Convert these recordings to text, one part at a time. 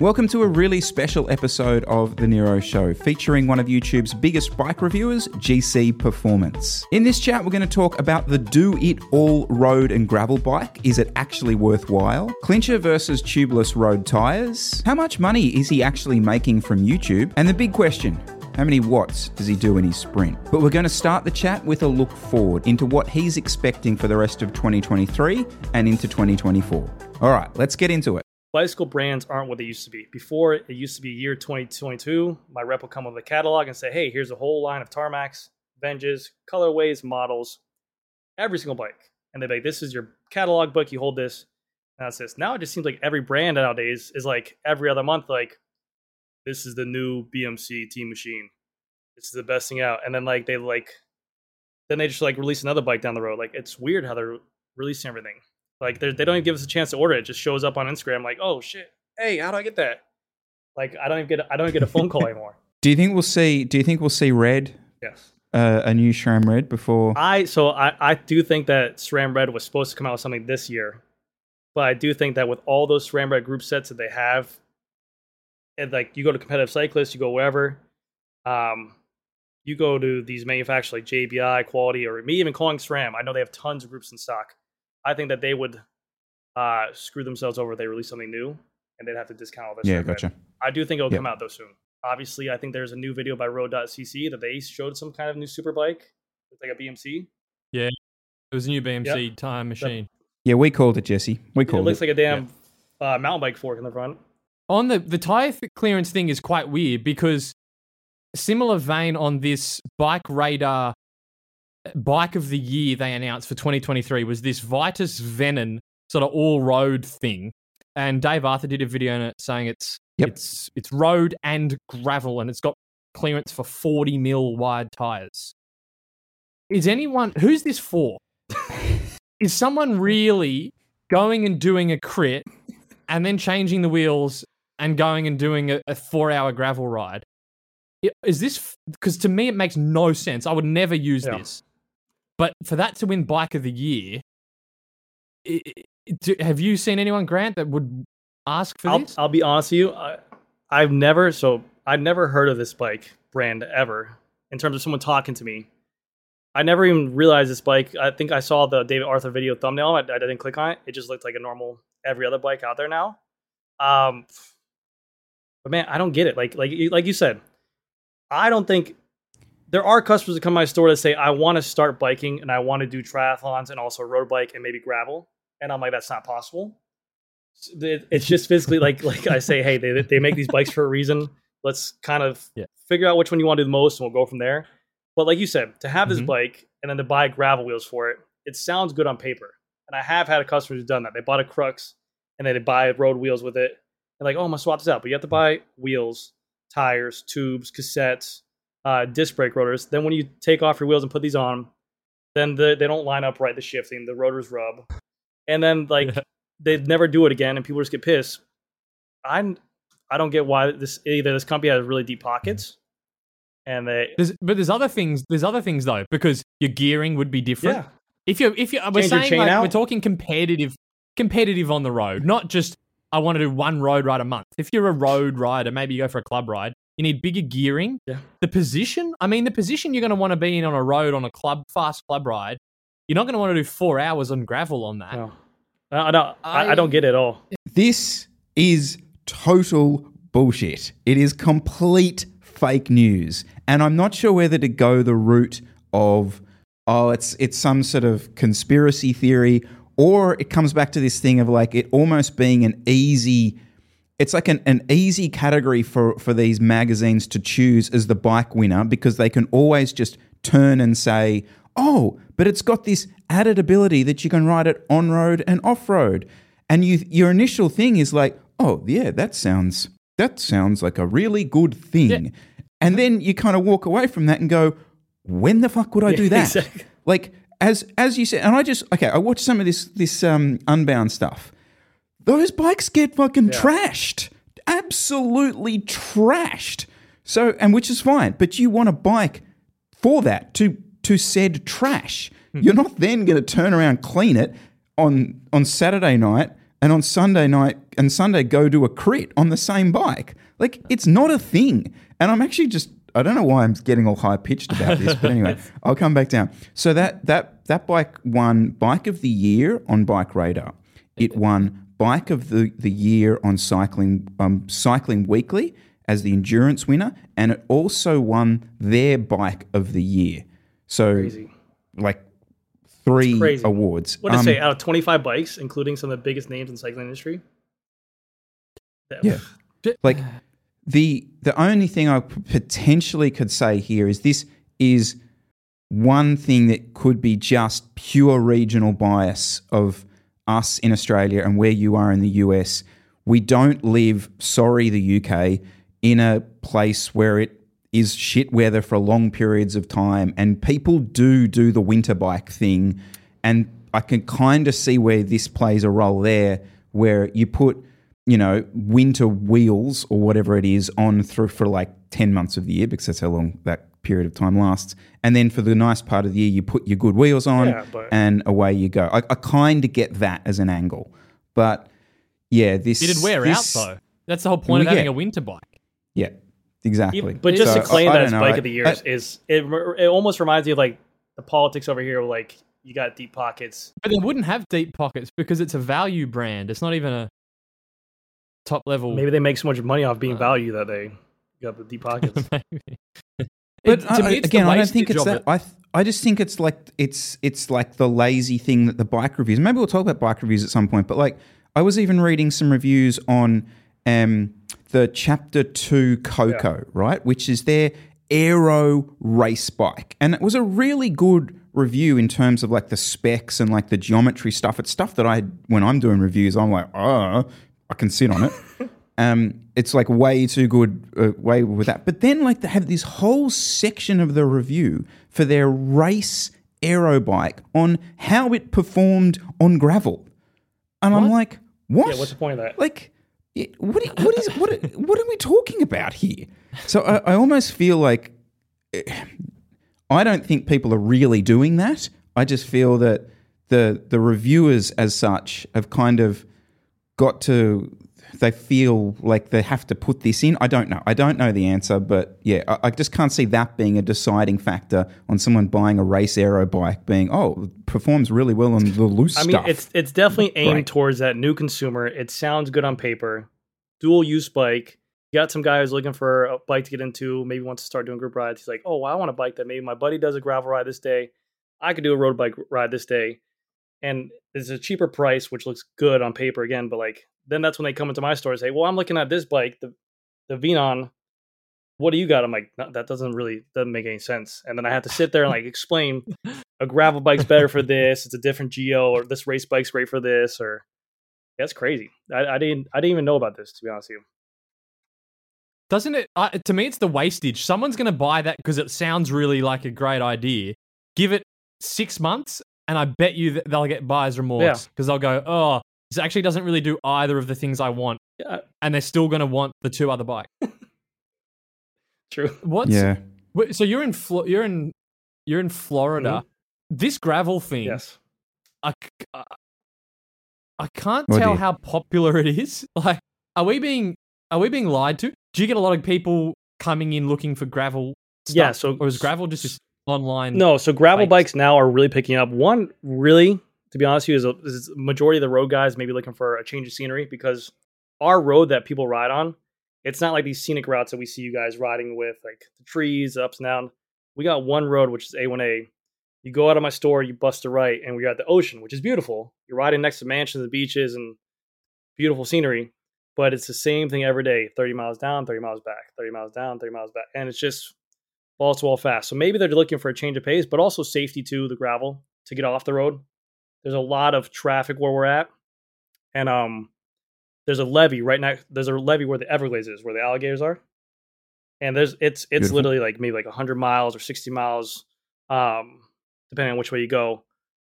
Welcome to a really special episode of The Nero Show featuring one of YouTube's biggest bike reviewers, GC Performance. In this chat, we're going to talk about the do it all road and gravel bike. Is it actually worthwhile? Clincher versus tubeless road tyres. How much money is he actually making from YouTube? And the big question how many watts does he do in his sprint? But we're going to start the chat with a look forward into what he's expecting for the rest of 2023 and into 2024. All right, let's get into it bicycle brands aren't what they used to be. Before it used to be year 2022, my rep will come with a catalog and say, "Hey, here's a whole line of Tarmacs, Venges, colorways, models, every single bike." And they're like, "This is your catalog book. You hold this." And that's this. Now it just seems like every brand nowadays is like every other month, like, "This is the new BMC team machine. This is the best thing out." And then like they like, then they just like release another bike down the road. Like it's weird how they're releasing everything. Like they don't even give us a chance to order it. it. Just shows up on Instagram like, oh shit, hey, how do I get that? Like I don't even get I don't even get a phone call anymore. Do you think we'll see? Do you think we'll see red? Yes. Uh, a new SRAM Red before? I so I I do think that SRAM Red was supposed to come out with something this year, but I do think that with all those SRAM Red group sets that they have, and like you go to competitive cyclists, you go wherever, um, you go to these manufacturers like JBI, Quality, or me even calling SRAM. I know they have tons of groups in stock. I think that they would uh, screw themselves over if they release something new and they'd have to discount all this. Yeah, gotcha. I do think it'll come out though soon. Obviously, I think there's a new video by Road.cc that they showed some kind of new super bike. It's like a BMC. Yeah, it was a new BMC yep. time machine. yeah, we called it Jesse. We called it. Looks like a damn yeah. uh, mountain bike fork in the front. On the the tire clearance thing is quite weird because similar vein on this bike radar bike of the year they announced for 2023 was this Vitus Venon sort of all road thing. And Dave Arthur did a video on it saying it's yep. it's it's road and gravel and it's got clearance for 40 mil wide tires. Is anyone who's this for? Is someone really going and doing a crit and then changing the wheels and going and doing a, a four hour gravel ride? Is this because to me it makes no sense? I would never use yeah. this. But for that to win Bike of the Year, it, it, have you seen anyone, Grant, that would ask for I'll, this? I'll be honest with you. I, I've never, so I've never heard of this bike brand ever in terms of someone talking to me. I never even realized this bike. I think I saw the David Arthur video thumbnail. I, I didn't click on it. It just looked like a normal every other bike out there now. Um, but man, I don't get it. Like like like you said, I don't think there are customers that come to my store that say, I want to start biking and I want to do triathlons and also road bike and maybe gravel. And I'm like, that's not possible. It's just physically like like I say, hey, they they make these bikes for a reason. Let's kind of yeah. figure out which one you want to do the most, and we'll go from there. But like you said, to have this mm-hmm. bike and then to buy gravel wheels for it, it sounds good on paper. And I have had a customer who's done that. They bought a Crux and then they buy road wheels with it. And like, oh, I'm gonna swap this out, but you have to buy wheels, tires, tubes, cassettes, uh, disc brake rotors. Then when you take off your wheels and put these on, then the, they don't line up right. The shifting, the rotors rub, and then like yeah. they never do it again, and people just get pissed. I'm I don't get why this either this company has really deep pockets, and they. There's, but there's other things. There's other things though because your gearing would be different. Yeah. If you're if you we're saying like, we're talking competitive competitive on the road, not just I want to do one road ride a month. If you're a road rider, maybe you go for a club ride. You need bigger gearing. Yeah. The position, I mean, the position you're going to want to be in on a road on a club, fast club ride, you're not going to want to do four hours on gravel on that. No. I, I don't. I, I don't get it at all. This is total bullshit. It is complete fake news. And I'm not sure whether to go the route of, oh, it's it's some sort of conspiracy theory, or it comes back to this thing of like it almost being an easy it's like an, an easy category for, for these magazines to choose as the bike winner because they can always just turn and say, oh, but it's got this added ability that you can ride it on road and off road. And you your initial thing is like, oh yeah, that sounds that sounds like a really good thing. Yeah. And then you kind of walk away from that and go, when the fuck would I do that? exactly. Like as as you said, and I just okay, I watched some of this this um unbound stuff. Those bikes get fucking trashed. Absolutely trashed. So and which is fine, but you want a bike for that to to said trash. Hmm. You're not then going to turn around clean it on on Saturday night and on Sunday night and Sunday go do a crit on the same bike. Like it's not a thing. And I'm actually just I don't know why I'm getting all high pitched about this, but anyway, I'll come back down. So that that that bike won bike of the year on Bike Radar. It won bike of the, the year on cycling um, cycling weekly as the endurance winner, and it also won their bike of the year. So Crazy. like three crazy. awards. What did it Um, say? Out of 25 bikes, including some of the biggest names in the cycling industry. Yeah. like the the only thing I potentially could say here is this is one thing that could be just pure regional bias of us in Australia and where you are in the US. We don't live, sorry, the UK, in a place where it is shit weather for long periods of time, and people do do the winter bike thing, and I can kind of see where this plays a role there, where you put you know, winter wheels or whatever it is on through for like 10 months of the year because that's how long that period of time lasts. And then for the nice part of the year, you put your good wheels on Yeah, but- and away you go. I, I kind of get that as an angle. But yeah, this. It'd wear this- out though. That's the whole point of having yeah. a winter bike. Yeah, exactly. Even- but just So, to claim I- I that don't as know. bike I- of the year I- is, is it, it almost reminds me of like the politics over here. Like you got deep pockets. But they wouldn't have deep pockets because it's a value brand. It's not even a top level. Maybe they make so much money off being Uh. value that they got the deep pockets. Maybe. But It- to I- me, again, I don't think it's that. it. I th- I just think it's like it's it's like the lazy thing that the bike reviews. Maybe we'll talk about bike reviews at some point. But like, I was even reading some reviews on um, the Chapter Two KOKO, right, which is their aero race bike, and it was a really good review in terms of like the specs and like the geometry stuff. It's stuff that I when I'm doing reviews, I'm like, oh, I can sit on it. Um, it's like way too good, uh, way with that. But then, like, they have this whole section of the review for their race aero bike on how it performed on gravel, and I'm like, what? yeah, what's the point of that? Like, what? What is? What? are- What are we talking about here? So I, I almost feel like eh, I don't think people are really doing that. I just feel that the the reviewers, as such, have kind of got to. They feel like they have to put this in. I don't know. I don't know the answer, but yeah, I, I just can't see that being a deciding factor on someone buying a race aero bike. Being oh, it performs really well on the loose I mean, stuff. it's it's definitely aimed Right. towards that new consumer. It sounds good on paper. Dual use bike. You got some guy who's looking for a bike to get into. Maybe wants to start doing group rides. He's like, oh, I want a bike that maybe my buddy does a gravel ride this day. I could do a road bike ride this day, and it's a cheaper price, which looks good on paper again. But like, then that's when they come into my store and say, well, I'm looking at this bike, the the Venon. What do you got? I'm like, no, that doesn't really doesn't make any sense. And then I have to sit there and like explain a gravel bike's better for this. It's a different geo, or this race bike's great for this, or that's crazy. I, I didn't I didn't even know about this to be honest with you. Doesn't it? Uh, to me, it's the wastage. Someone's going to buy that because it sounds really like a great idea. Give it six months, and I bet you that they'll get buyer's remorse because they'll go, "Oh, this actually doesn't really do either of the things I want," Yeah, and they're still going to want the two other bikes. true. What's yeah. so you're in Flo- you're in you're in Florida. Mm-hmm. This gravel thing, Yes. I, c- I- I can't What tell you- how popular it is. Like, are we being are we being lied to? Do you get a lot of people coming in looking for gravel? Stuff? Yeah, so- or is gravel just this online? No, so gravel Bikes. bikes now are really picking up. One really to be honest with you, is, is majority of the road guys maybe looking for a change of scenery because our road that people ride on, it's not like these scenic routes that we see you guys riding with, like the trees, ups and down. We got one road, which is A1A. You go out of my store, you bust a right, and we're at the ocean, which is beautiful. You're riding next to mansions and beaches and beautiful scenery, but it's the same thing every day 30 miles down, 30 miles back, 30 miles down, 30 miles back. And it's just balls to wall fast. So maybe they're looking for a change of pace, but also safety to the gravel to get off the road. There's a lot of traffic where we're at. And um there's a levee right next there's a levee where the Everglades is, where the alligators are. And there's it's it's Beautiful. literally like maybe like 100 miles or 60 miles um depending on which way you go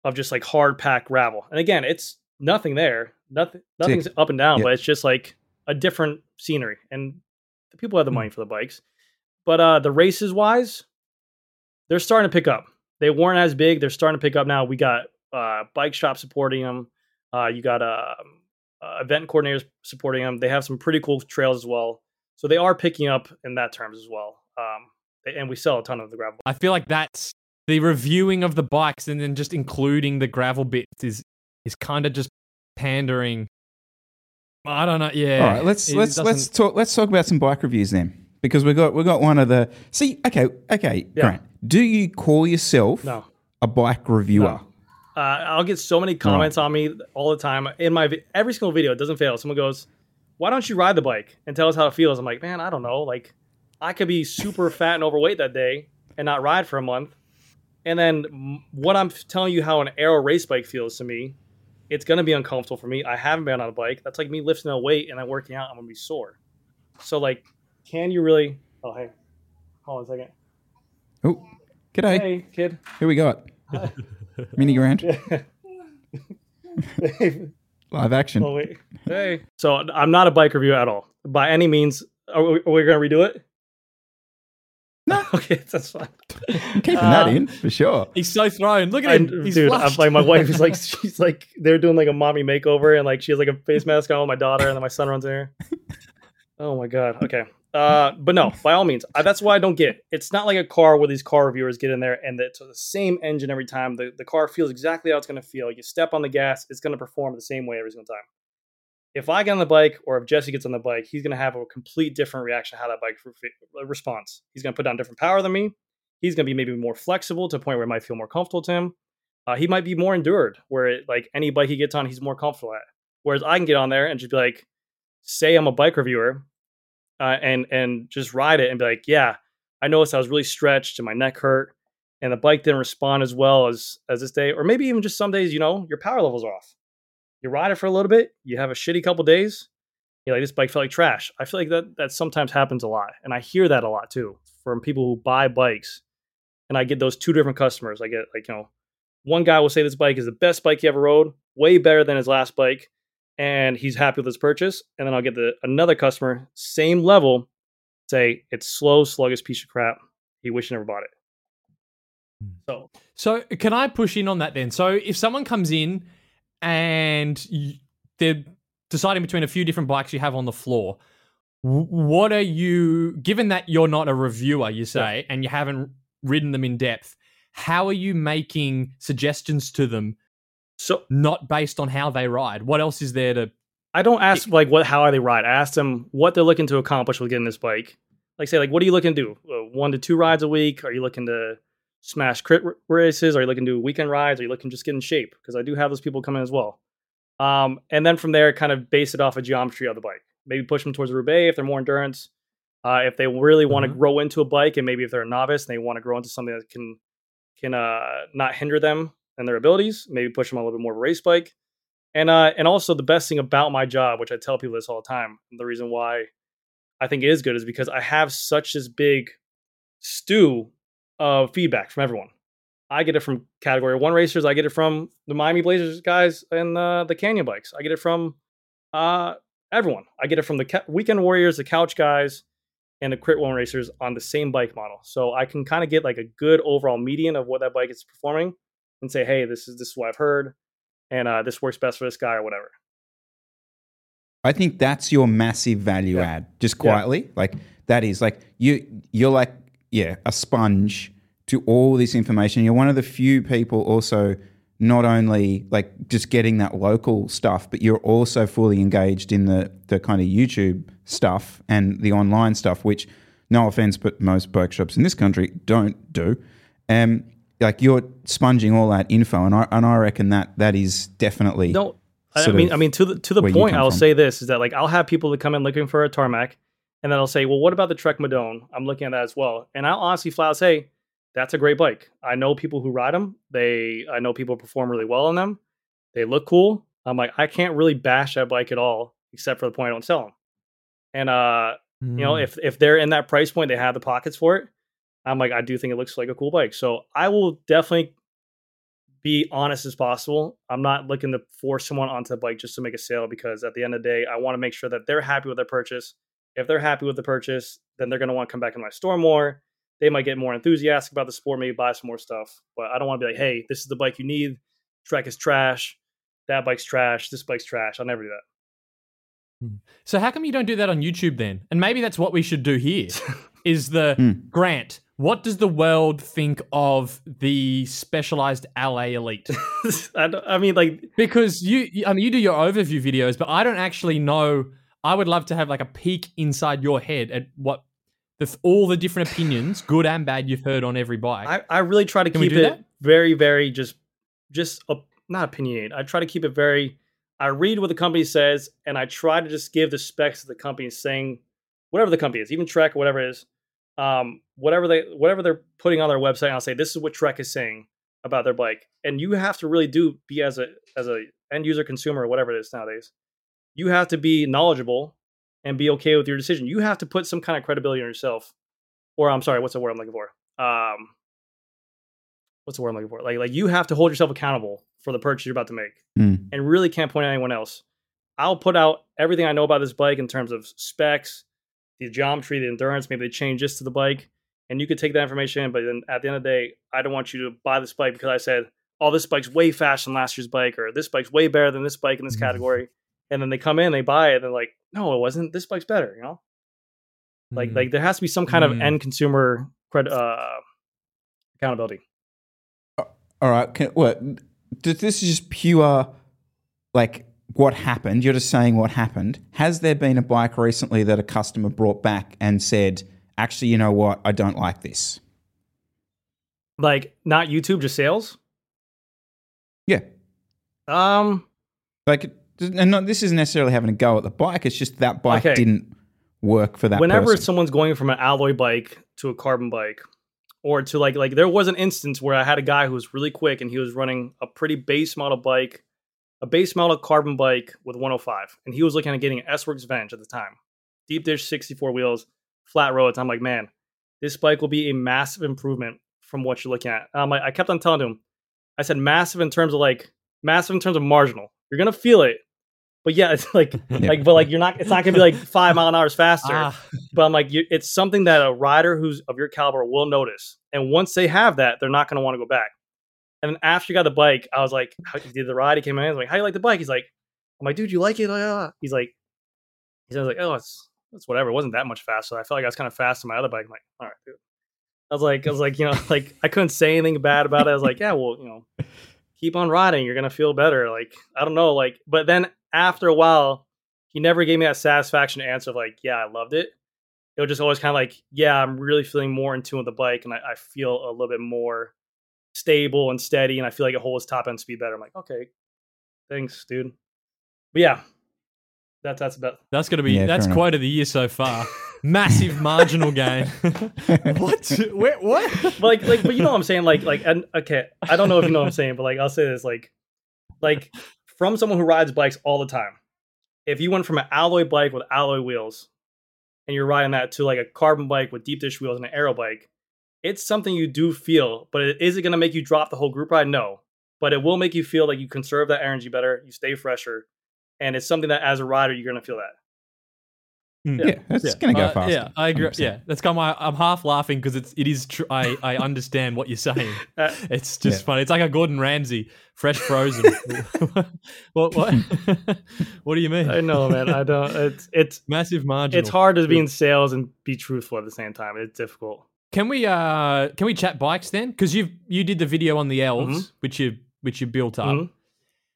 of just like hard packed gravel. And again, it's nothing there. Nothing nothing's up and down, Yeah. but it's just like a different scenery. And the people have the Hmm. money for the bikes. But uh the races wise, they're starting to pick up. They weren't as big. They're starting to pick up now. We got uh, bike shop supporting them. Uh, you got uh, uh, event coordinators supporting them. They have some pretty cool trails as well. So they are picking up in that terms as well. Um, and we sell a ton of the gravel. I feel like that's the reviewing of the bikes and then just including the gravel bits is is kind of just pandering. I don't know. Yeah. All right, let's It let's let's talk let's talk about some bike reviews then, because we got we got one of the see. Okay, okay, Yeah. Grant. Do you call yourself No. a bike reviewer? No. Uh, I'll get so many comments on me all the time in my every single video. It doesn't fail. Someone goes, "Why don't you ride the bike and tell us how it feels?" I'm like, "Man, I don't know. Like, I could be super fat and overweight that day and not ride for a month, and then what I'm telling you how an aero race bike feels to me, it's gonna be uncomfortable for me. I haven't been on a bike. That's like me lifting a weight and then working out. I'm gonna be sore. So like, can you really? Oh hey, hold on a second. Oh, g'day. Hey kid. Who we got? Mini Grant. Live action. Oh wait. Hey. So I'm not a bike reviewer at all, by any means. Are we, are we gonna redo it? No. okay, that's fine. I'm keeping Uh, that in for sure. He's so thrown. Look at I, him. He's dude, I'm, like my wife is like she's like they're doing like a mommy makeover and like she has like a face mask on with my daughter and then my son runs in here. Oh my god. Okay. Uh, but no, by all means, I, that's why I don't get. It's not like a car where these car reviewers get in there and it's the same engine every time. The the car feels exactly how it's going to feel. You step on the gas, it's going to perform the same way every single time. If I get on the bike or if Jesse gets on the bike, he's going to have a complete different reaction how that bike re- responds. He's going to put down different power than me. He's going to be maybe more flexible to a point where it might feel more comfortable to him. Uh, he might be more endured, where it, like any bike he gets on, he's more comfortable at. Whereas I can get on there and just be like, say I'm a bike reviewer, uh, and and just ride it and be like, yeah, I noticed I was really stretched and my neck hurt, and the bike didn't respond as well as as this day, or maybe even just some days, you know, your power levels are off. You ride it for a little bit, you have a shitty couple days, you're like, this bike felt like trash. I feel like that that sometimes happens a lot, and I hear that a lot too from people who buy bikes, and I get those two different customers. I get like you know, one guy will say this bike is the best bike he ever rode, way better than his last bike, and he's happy with his purchase. And then I'll get the another customer, same level, say it's slow, sluggish piece of crap. He wish he never bought it. Hmm. So So can I push in on that then? So if someone comes in and they're deciding between a few different bikes you have on the floor, what are you? Given that you're not a reviewer, you say, and you haven't ridden them in depth, how are you making suggestions to them? So Not based on how they ride. What else is there to? I don't ask like what how are they ride. I ask them what they're looking to accomplish with getting this bike. Like say like what are you looking to do? Uh, one to two rides a week? Are you looking to smash crit races? Are you looking to do weekend rides? Are you looking to just get in shape? Because I do have those people come in as well. Um, and then from there, kind of base it off of geometry of the bike. Maybe push them towards the Roubaix if they're more endurance. Uh, if they really want to Mhm. grow into a bike, and maybe if they're a novice and they want to grow into something that can can uh, not hinder them and their abilities, maybe push them a little bit more of a race bike. And uh, and also the best thing about my job, which I tell people this all the time, the reason why I think it is good is because I have such this big stew of feedback from everyone. I get it from category one racers. I get it from the Miami Blazers guys and uh, the Canyon bikes. I get it from uh, everyone. I get it from the ca- Weekend Warriors, the Couch guys, and the Crit One racers on the same bike model. So I can kind of get like a good overall median of what that bike is performing, and say, hey, this is this is what I've heard, and uh, this works best for this guy or whatever. I think that's your massive value Yeah. add. Just Yeah. quietly, like that is like you. You're like yeah, a sponge to all this information. You're one of the few people also not only like just getting that local stuff, but you're also fully engaged in the the kind of YouTube stuff and the online stuff, which no offense, but most bike shops in this country don't do. Um, like you're sponging all that info, and I and I reckon that that is definitely No, I mean, I mean, to the to the point, I'll from. say this is that like I'll have people that come in looking for a tarmac, and then I'll say, well, what about the Trek Madone? I'm looking at that as well, and I'll honestly flat out say that's a great bike. I know people who ride them. They, I know people perform really well on them. They look cool. I'm like, I can't really bash that bike at all, except for the point I don't sell them. And uh, you Hmm. know, if if they're in that price point, they have the pockets for it. I'm like, I do think it looks like a cool bike. So I will definitely be honest as possible. I'm not looking to force someone onto the bike just to make a sale because at the end of the day, I want to make sure that they're happy with their purchase. If they're happy with the purchase, then they're going to want to come back in my store more. They might get more enthusiastic about the sport, maybe buy some more stuff. But I don't want to be like, hey, this is the bike you need. Trek is trash. That bike's trash. This bike's trash. I'll never do that. So how come you don't do that on YouTube then? And maybe that's what we should do here. is the Hmm. Grant? What does the world think of the specialized Allez Elite? I, I mean, like, because you, I mean, you do your overview videos, but I don't actually know. I would love to have like a peek inside your head at what the all the different opinions, good and bad, you've heard on every bike. I, I really try to Can keep it that? very, very just, just uh, not opinionated. I try to keep it very. I read what the company says, and I try to just give the specs that the company is saying, whatever the company is, even Trek or whatever it is, um, whatever they, whatever they're putting on their website. I'll say this is what Trek is saying about their bike, and you have to really do be as a as a end user consumer or whatever it is nowadays. You have to be knowledgeable and be okay with your decision. You have to put some kind of credibility in yourself, or I'm sorry, what's the word I'm looking for? Um, what's the word I'm looking for? Like like you have to hold yourself accountable for the purchase you're about to make, Mm. and really can't point at anyone else. I'll put out everything I know about this bike in terms of specs, the geometry, the endurance. Maybe they change this to the bike, and you could take that information. But then at the end of the day, I don't want you to buy this bike because I said, "Oh, this bike's way faster than last year's bike," or "This bike's way better than this bike in this category." And then they come in, they buy it, and they're like, "No, it wasn't. This bike's better." You know, like Hmm. like there has to be some kind of Mm. end consumer cred- uh, accountability. All right. Can, what? th- This is just pure, like what happened. You're just saying what happened. Has there been a bike recently that a customer brought back and said, "Actually, you know what? I don't like this." Like not YouTube, just sales. Yeah. Um, Like, and not, this isn't necessarily having a go at the bike. It's just that bike Okay. didn't work for that. whenever person. someone's going from an alloy bike to a carbon bike, or to like like there was an instance where I had a guy who was really quick and he was running a pretty base model bike, a base model carbon bike with 105, and he was looking at getting an S Works Venge at the time, deep dish 64 wheels, flat roads. I'm like, man, this bike will be a massive improvement from what you're looking at. Like, I kept on telling him, I said massive in terms of like massive in terms of marginal. You're gonna feel it, but yeah, it's like like but like you're not. It's not gonna be like five mile an hour faster. Ah, But I'm like, you, it's something that a rider who's of your caliber will notice. And once they have that, they're not going to want to go back. And then after you got the bike, I was like, how, he did the ride? He came in. I was like, how you like the bike? He's like, I'm like, dude, you like it? Uh, He's like, he's like, oh, it's it's whatever. It wasn't that much faster. I felt like I was kind of fast on my other bike. I'm like, all right, dude. I was like, I was like, you know, like I couldn't say anything bad about it. I was like, yeah, well, you know, keep on riding. You're gonna feel better. Like I don't know, like. But then after a while, he never gave me that satisfaction answer of like, yeah, I loved it. It was just always kind of like, yeah, I'm really feeling more in tune with the bike, and I, I feel a little bit more stable and steady, and I feel like it holds top end speed better. I'm like, okay, thanks, dude. But yeah, that's that's about. that's gonna be Yeah, that's fair enough. quote of the year so far. Massive marginal gain. what? Where, what? But like like but you know what I'm saying like like and okay I don't know if you know what I'm saying but like I'll say this like like from someone who rides bikes all the time if you went from an alloy bike with alloy wheels and you're riding that to like a carbon bike with deep dish wheels and an aero bike it's something you do feel but it, is it going to make you drop the whole group ride no but it will make you feel like you conserve that energy better you stay fresher and it's something that as a rider you're going to feel that yeah, it's going to go Uh, faster. Yeah, I agree. 100%. Yeah, that's kind of why I'm half laughing because it's it is true. I I understand what you're saying. Uh, It's just Yeah. funny. It's like a Gordon Ramsay, fresh frozen. what what what do you mean? i know man i don't it's it's Massive margin. it's hard to be in sales and be truthful at the same time it's difficult Can we uh can we chat bikes then? Because you you did the video on the elves, Mm-hmm. which you which you built up. Mhm.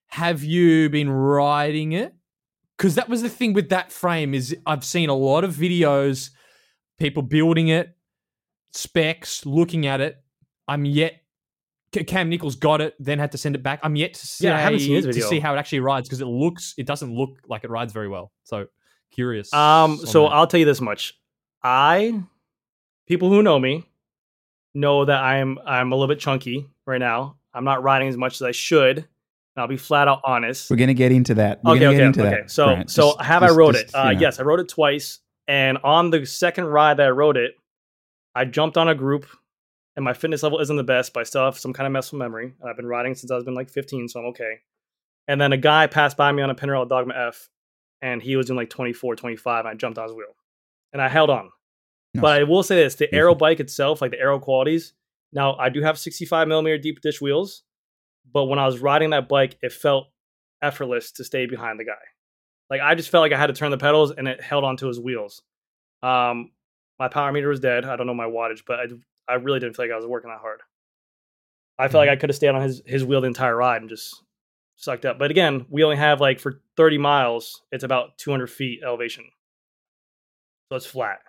Have you been riding it? Because that was the thing with that frame is I've seen a lot of videos, people building it, specs, looking at it. I'm yet. Cam Nicholls got it, then had to send it back. I'm yet to see, Yeah, I haven't seen his to see how it actually rides because it looks, it doesn't look like it rides very well. So curious. Um, so that. I'll tell you this much: I, people who know me, know that I'm I'm a little bit chunky right now. I'm not riding as much as I should, and I'll be flat out honest. We're going to get into that. We're okay, going to okay, get into okay. that. So, so Just- have I just- rode just, it? Uh. Yes, I rode it twice, and on the second ride that I rode it, I jumped on a group, and my fitness level isn't the best, but I still have some kind of muscle memory. And I've been riding since I was been like 15, so I'm okay. And then a guy passed by me on a Pinarello Dogma F, and he was doing like 24, 25, and I jumped on his wheel, and I held on. But I will say this: the Beautiful. aero bike itself, like the aero qualities. Now I do have 65 millimeter deep dish wheels, but when I was riding that bike, it felt effortless to stay behind the guy. Like I just felt like I had to turn the pedals, and it held onto his wheels. Um, my power meter was dead. I don't know my wattage, but I, I really didn't feel like I was working that hard. I felt like I could have stayed on his his wheel the entire ride and just sucked up. But again, we only have like for 30 miles, it's about 200 feet elevation, so it's flat.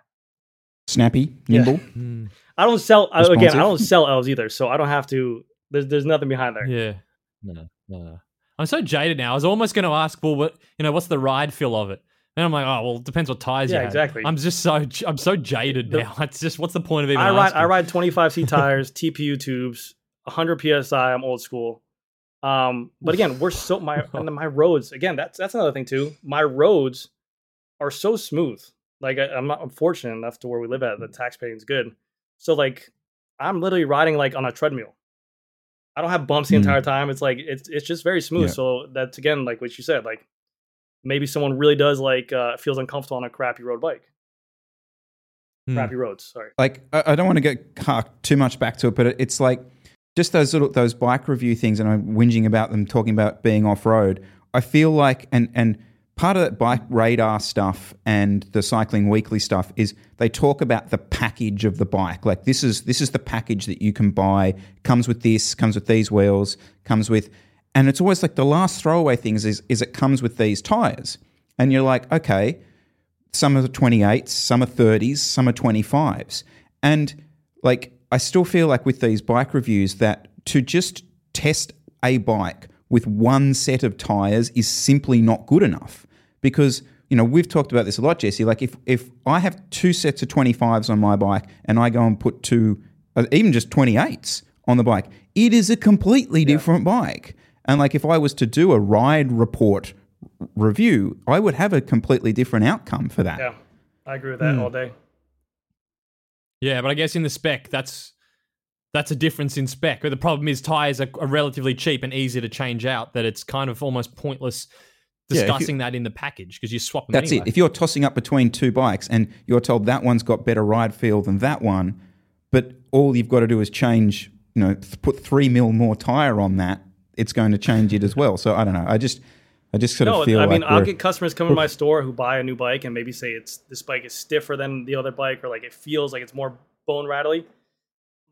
Snappy, Yeah. nimble. Hmm. I don't sell I- again. I don't sell elves either, so I don't have to. There's there's nothing behind there. Yeah. No, no, no. I'm so jaded now. I was almost going to ask, well, what you know, what's the ride feel of it? And I'm like, oh, well, it depends what tires Yeah, you have. exactly. I'm just so I'm so jaded The- now. It's just what's the point of even I ride asking? I ride 25 C tires, TPU tubes, 100 psi. I'm old school. Um, but again, we're so my and my roads again. That's that's another thing too. My roads are so smooth. Like I, I'm not I'm fortunate enough to where we live at. The tax paying is good. So like I'm literally riding like on a treadmill. I don't have bumps the Mm. entire time. It's like it's it's just very smooth. Yeah. So that's again like what you said. Like maybe someone really does like uh, feels uncomfortable on a crappy road bike. Hmm. Crappy roads. Sorry. like I, I don't want to get too much back to it, but it, it's like just those little those bike review things, and I'm whinging about them talking about being off road. I feel like and and part of that bike radar stuff and the cycling weekly stuff is they talk about the package of the bike. Like this is this is the package that you can buy. Comes with this, comes with these wheels, comes with, and it's always like the last throwaway things is is it comes with these tires, and you're like okay some are 28s, some are 30s, some are 25s. And like, I still feel like with these bike reviews that to just test a bike with one set of tires is simply not good enough because you know we've talked about this a lot jesse like if if i have two sets of 25s on my bike and i go and put two uh, even just 28s on the bike it is a completely different bike and like if i was to do a ride report review, I would have a completely different outcome for that. Yeah, I agree with that Hmm. all day. Yeah, but I guess in the spec, that's that's a difference in spec. But the problem is tires are, are relatively cheap and easy to change out. That it's kind of almost pointless Yeah, you- discussing that in the package because you swap them. That's anyway. it. If you're tossing up between two bikes and you're told that one's got better ride feel than that one, but all you've got to do is change, you know, th- put three mil more tire on that, it's going to change it as well. So I don't know. I just, I just sort No, of feel I mean like I'll get customers come to my store who buy a new bike and maybe say it's this bike is stiffer than the other bike or like it feels like it's more bone rattly.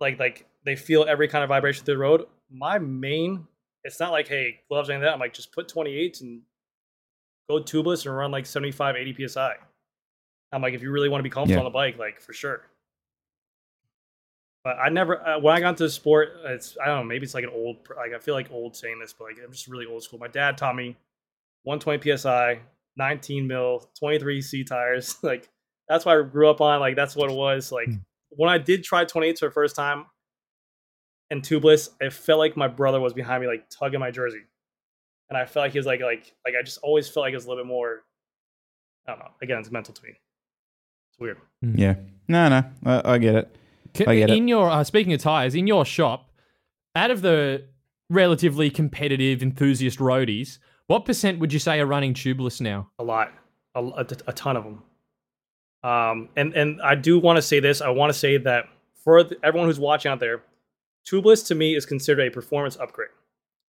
Like like they feel every kind of vibration through the road. My main, it's not like hey gloves or anything that. I'm like just put 28s and go tubeless and run like 75, 80 psi. I'm like if you really want to be comfortable Yeah. on the bike, like for sure. But I never uh, when I got into the sport, it's I don't know maybe it's like an old like I feel like old saying this, but like I'm just really old school. My dad taught me 120 psi, 19 mil, 23 C tires. like that's what I grew up on. Like that's what it was. Like when I did try 28s for the first time and tubeless, it felt like my brother was behind me, like tugging my jersey, and I felt like he was like like like I just always felt like it was a little bit more. I don't know. Again, it's mental to me. It's weird. yeah. No, no, I, I get it. Ca- I get it. in your uh, speaking of tires, in your shop, out of the relatively competitive enthusiast roadies, what percent would you say are running tubeless now? a lot, a, a, a ton of them. Um, and and I do want to say this. I want to say that for th- everyone who's watching out there, tubeless to me is considered a performance upgrade.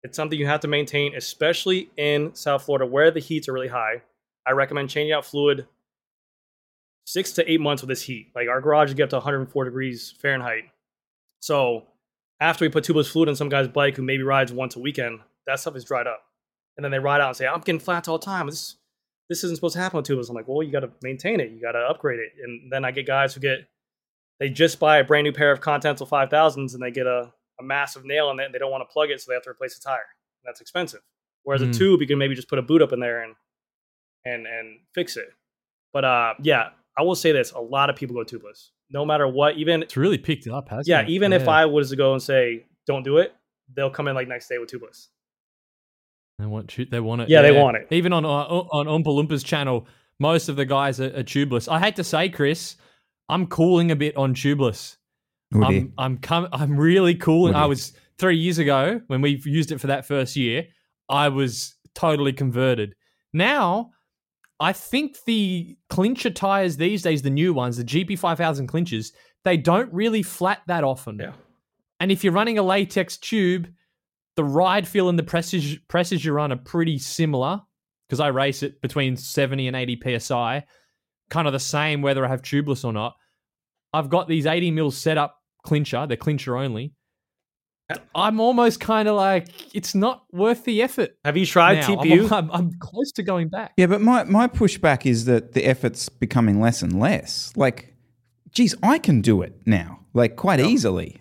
It's something you have to maintain, especially in South Florida where the heats are really high. I recommend changing out fluid six to eight months with this heat. Like our garage get up to 104 degrees Fahrenheit. So after we put tubeless fluid on some guy's bike who maybe rides once a weekend, that stuff is dried up. And then they ride out and say, I'm getting flats all the time. This this isn't supposed to happen with tubeless. I'm like, well, you got to maintain it. You got to upgrade it. And then I get guys who get, they just buy a brand new pair of Continental 5000s and they get a, a massive nail in it and they don't want to plug it, so they have to replace the tire. That's expensive. Whereas Mm. a tube, you can maybe just put a boot up in there and and and fix it. But uh, yeah, I will say this: a lot of people go tubeless, no matter what. Even It's really picked up, hasn't yeah, it? even if I was to go and say don't do it, they'll come in like next day with tubeless. They want tu- they want it. Yeah, they want it. Even on uh, on Oompa Loompas channel, most of the guys are, are tubeless. I hate to say, Chris, I'm cooling a bit on tubeless. Oh. I'm I'm com- I'm really. Oh, I was three years ago when we used it for that first year. I was totally converted. Now, I think the clincher tires these days, the new ones, the GP five thousand clinchers, they don't really flat that often. Yeah. And if you're running a latex tube, the ride feel and the presses presses you run are pretty similar because I race it between 70 and 80 psi, kind of the same whether I have tubeless or not. I've got these 80 mil setup clincher, they're clincher only. I'm almost kind of like it's not worth the effort. Have you tried now. I'm- TPU? I'm, I'm close to going back. Yeah, but my, my pushback is that the effort's becoming less and less. Like, geez, I can do it now, like quite easily.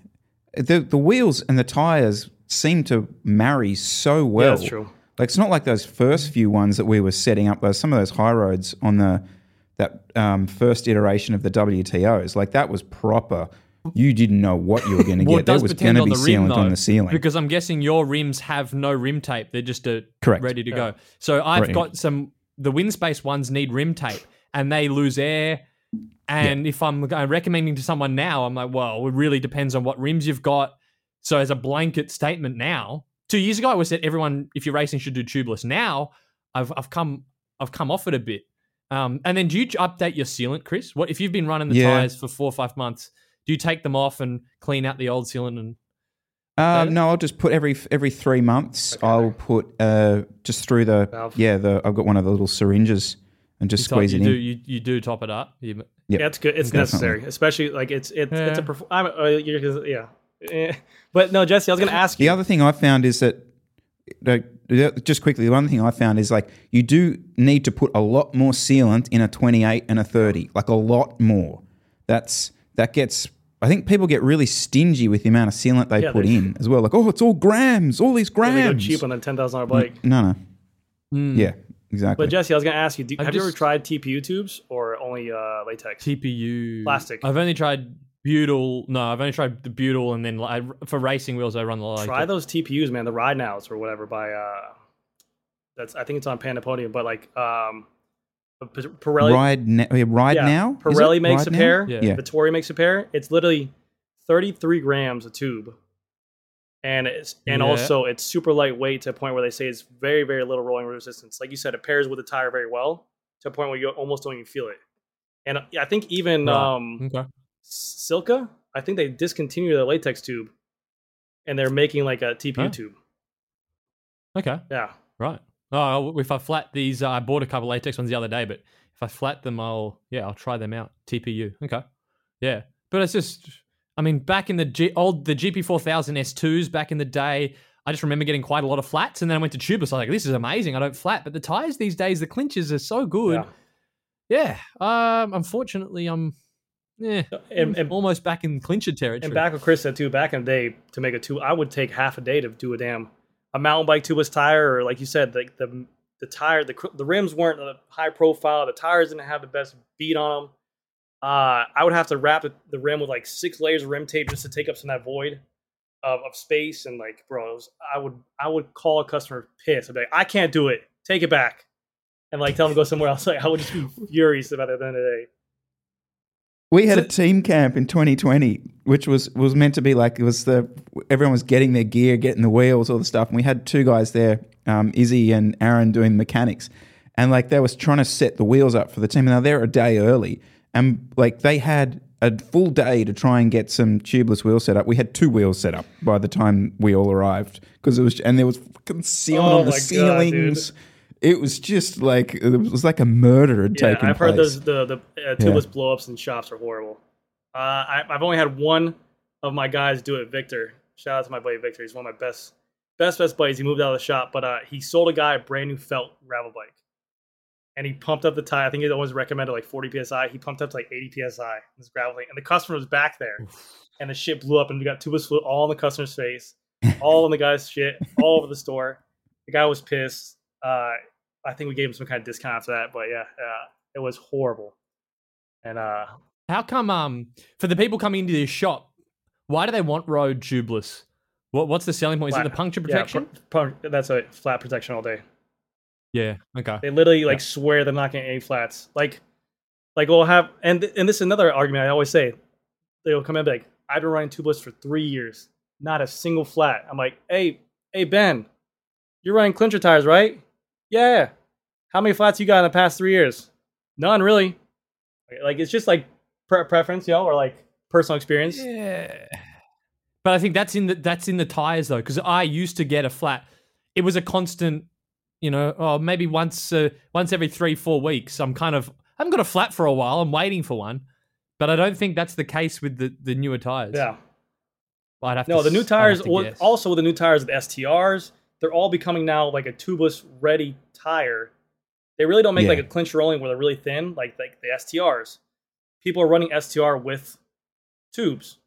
The the wheels and the tires seem to marry so well. that's true. Like it's not like those first few ones that we were setting up. Those some of those high roads on the that um, first iteration of the WTOs. Like that was proper. You didn't know what you were going to Well, get. That was going to be the rim, sealant though, on the ceiling. because I'm guessing your rims have no rim tape; they're just a Correct. ready to go. So I've Right. got some. The Winspace ones need rim tape, and they lose air. And if I'm uh, recommending to someone now, I'm like, well, it really depends on what rims you've got. So as a blanket statement now, two years ago I was said everyone, if you're racing, should do tubeless. Now I've I've come I've come off it a bit. Um, and then do you update your sealant, Chris? What if you've been running the Yeah. tires for four or five months? Do you take them off and clean out the old sealant and Uh, no, I'll just put every every three months. I'll put uh, just through the Valve. yeah. The I've got one of the little syringes and just You top- squeeze you it do, in. You, you do top it up. You, Yep. Yeah, it's good. It's Definitely. necessary, especially like it's it's it's a Yeah. perf- I'm, uh, you're, 'cause- yeah. Eh. But no, Jesse, I was going to ask you. The you. other thing I found is that, like, just quickly, the one thing I found is like you do need to put a lot more sealant in a 28 and a 30, like a lot more. That's that gets. I think people get really stingy with the amount of sealant they Yeah, put in as well. Like, oh, it's all grams, all these grams. They grams. go cheap on a ten thousand dollar bike. no, no, Mm. yeah, exactly. But Jesse, I was going to ask you: do, I've Have you ever tried TPU tubes or only uh, latex? TPU Plastic. I've only tried butyl. No, I've only tried the butyl, and then like, for racing wheels, I run the like Try those TPUs, man. The ride nows or whatever by uh, that's I think it's on Pandapodium, but like um, P- Pirelli. ride, na- ride yeah, now. Is Pirelli makes Ride a now? pair. Yeah. Yeah. Vittoria makes a pair. It's literally 33 grams a tube. And it's and Yeah. also it's super lightweight to a point where they say it's very, very little rolling resistance. Like you said, it pairs with the tire very well to a point where you almost don't even feel it. And uh, I think even Right. um, Okay. Silca, I think they discontinued their latex tube and they're making like a TPU Huh? tube. Okay. Yeah. Right. Oh, if I flat these, uh, I bought a couple latex ones the other day, but if I flat them, I'll yeah, I'll try them out. TPU. Okay. Yeah, but it's just, I mean, back in the G, old the GP four thousand S2s back in the day, I just remember getting quite a lot of flats, and then I went to tubeless. I was like, this is amazing. I don't flat, but the tires these days, the clinches are so good. Yeah. Yeah. Um. Unfortunately, I'm. Yeah. And- and- almost back in clincher territory. And back what Chris said too, back in the day, to make a two, I would take half a day to do a damn a mountain bike tubeless tire, or like you said, like the the tire, the the rims weren't uh, high profile, the tires didn't have the best beat on them. Uh, I would have to wrap the, the rim with like six layers of rim tape just to take up some of that void of, of space. And like, bro, was, I would I would call a customer pissed. I'd be like, I can't do it. Take it back, and like tell them to go somewhere else. Like, I would just be furious about it at the end of the day. We had a team camp in 2020, which was was meant to be like it was the everyone was getting their gear, getting the wheels, all the stuff. And we had two guys there, um, Izzy and Aaron, doing mechanics, and like they was trying to set the wheels up for the team. Now they're a day early, and like they had a full day to try and get some tubeless wheels set up. We had two wheels set up by the time we all arrived because it was, and there was fucking sealant Oh on the God, ceilings. It was just like it was like a murder had Yeah, taken I've heard place. those the the uh, tubeless blow ups in shops are horrible. Uh, I, I've only had one of my guys do it, Victor, Shout out to my buddy Victor. He's one of my best, best, best buddies. He moved out of the shop, but uh, he sold a guy a brand new felt gravel bike, and he pumped up the tire. I think he always recommended like 40 psi. He pumped up to like 80 psi. This gravel thing, and the customer was back there, and the shit blew up, and we got tubeless fluid all in the customer's face, all in the guy's shit, all over the store. The guy was pissed. Uh, I think we gave him some kind of discount after that, but yeah, uh, it was horrible. And uh, How come um for the people coming into this shop, why do they want road tubeless? What what's the selling point? Is it the flat- puncture yeah, protection? pu- pu- that's a flat protection all day. Yeah. Okay. They literally like swear they're not getting any flats. Like, like we'll have, and and this is another argument I always say. They'll come in and be like, "I've been running tubeless for three years, not a single flat." I'm like, "Hey, hey Ben, you're running clincher tires, right? Yeah. How many flats you got in the past three years? None, really. Like it's just like pre- preference, you know, or like personal experience. Yeah. But I think that's in the that's in the tires though, because I used to get a flat. It was a constant, you know, oh maybe once uh, once every three four weeks. I'm kind of I haven't got a flat for a while. I'm waiting for one, but I don't think that's the case with the the newer tires. Yeah. I'd have No, to the new s- I'd have tires. well, also with the new tires, the STRs, they're all becoming now like a tubeless ready tire. They really don't make Yeah. like a clinch rolling where they're really thin, like like the STRs. People are running STR with tubes,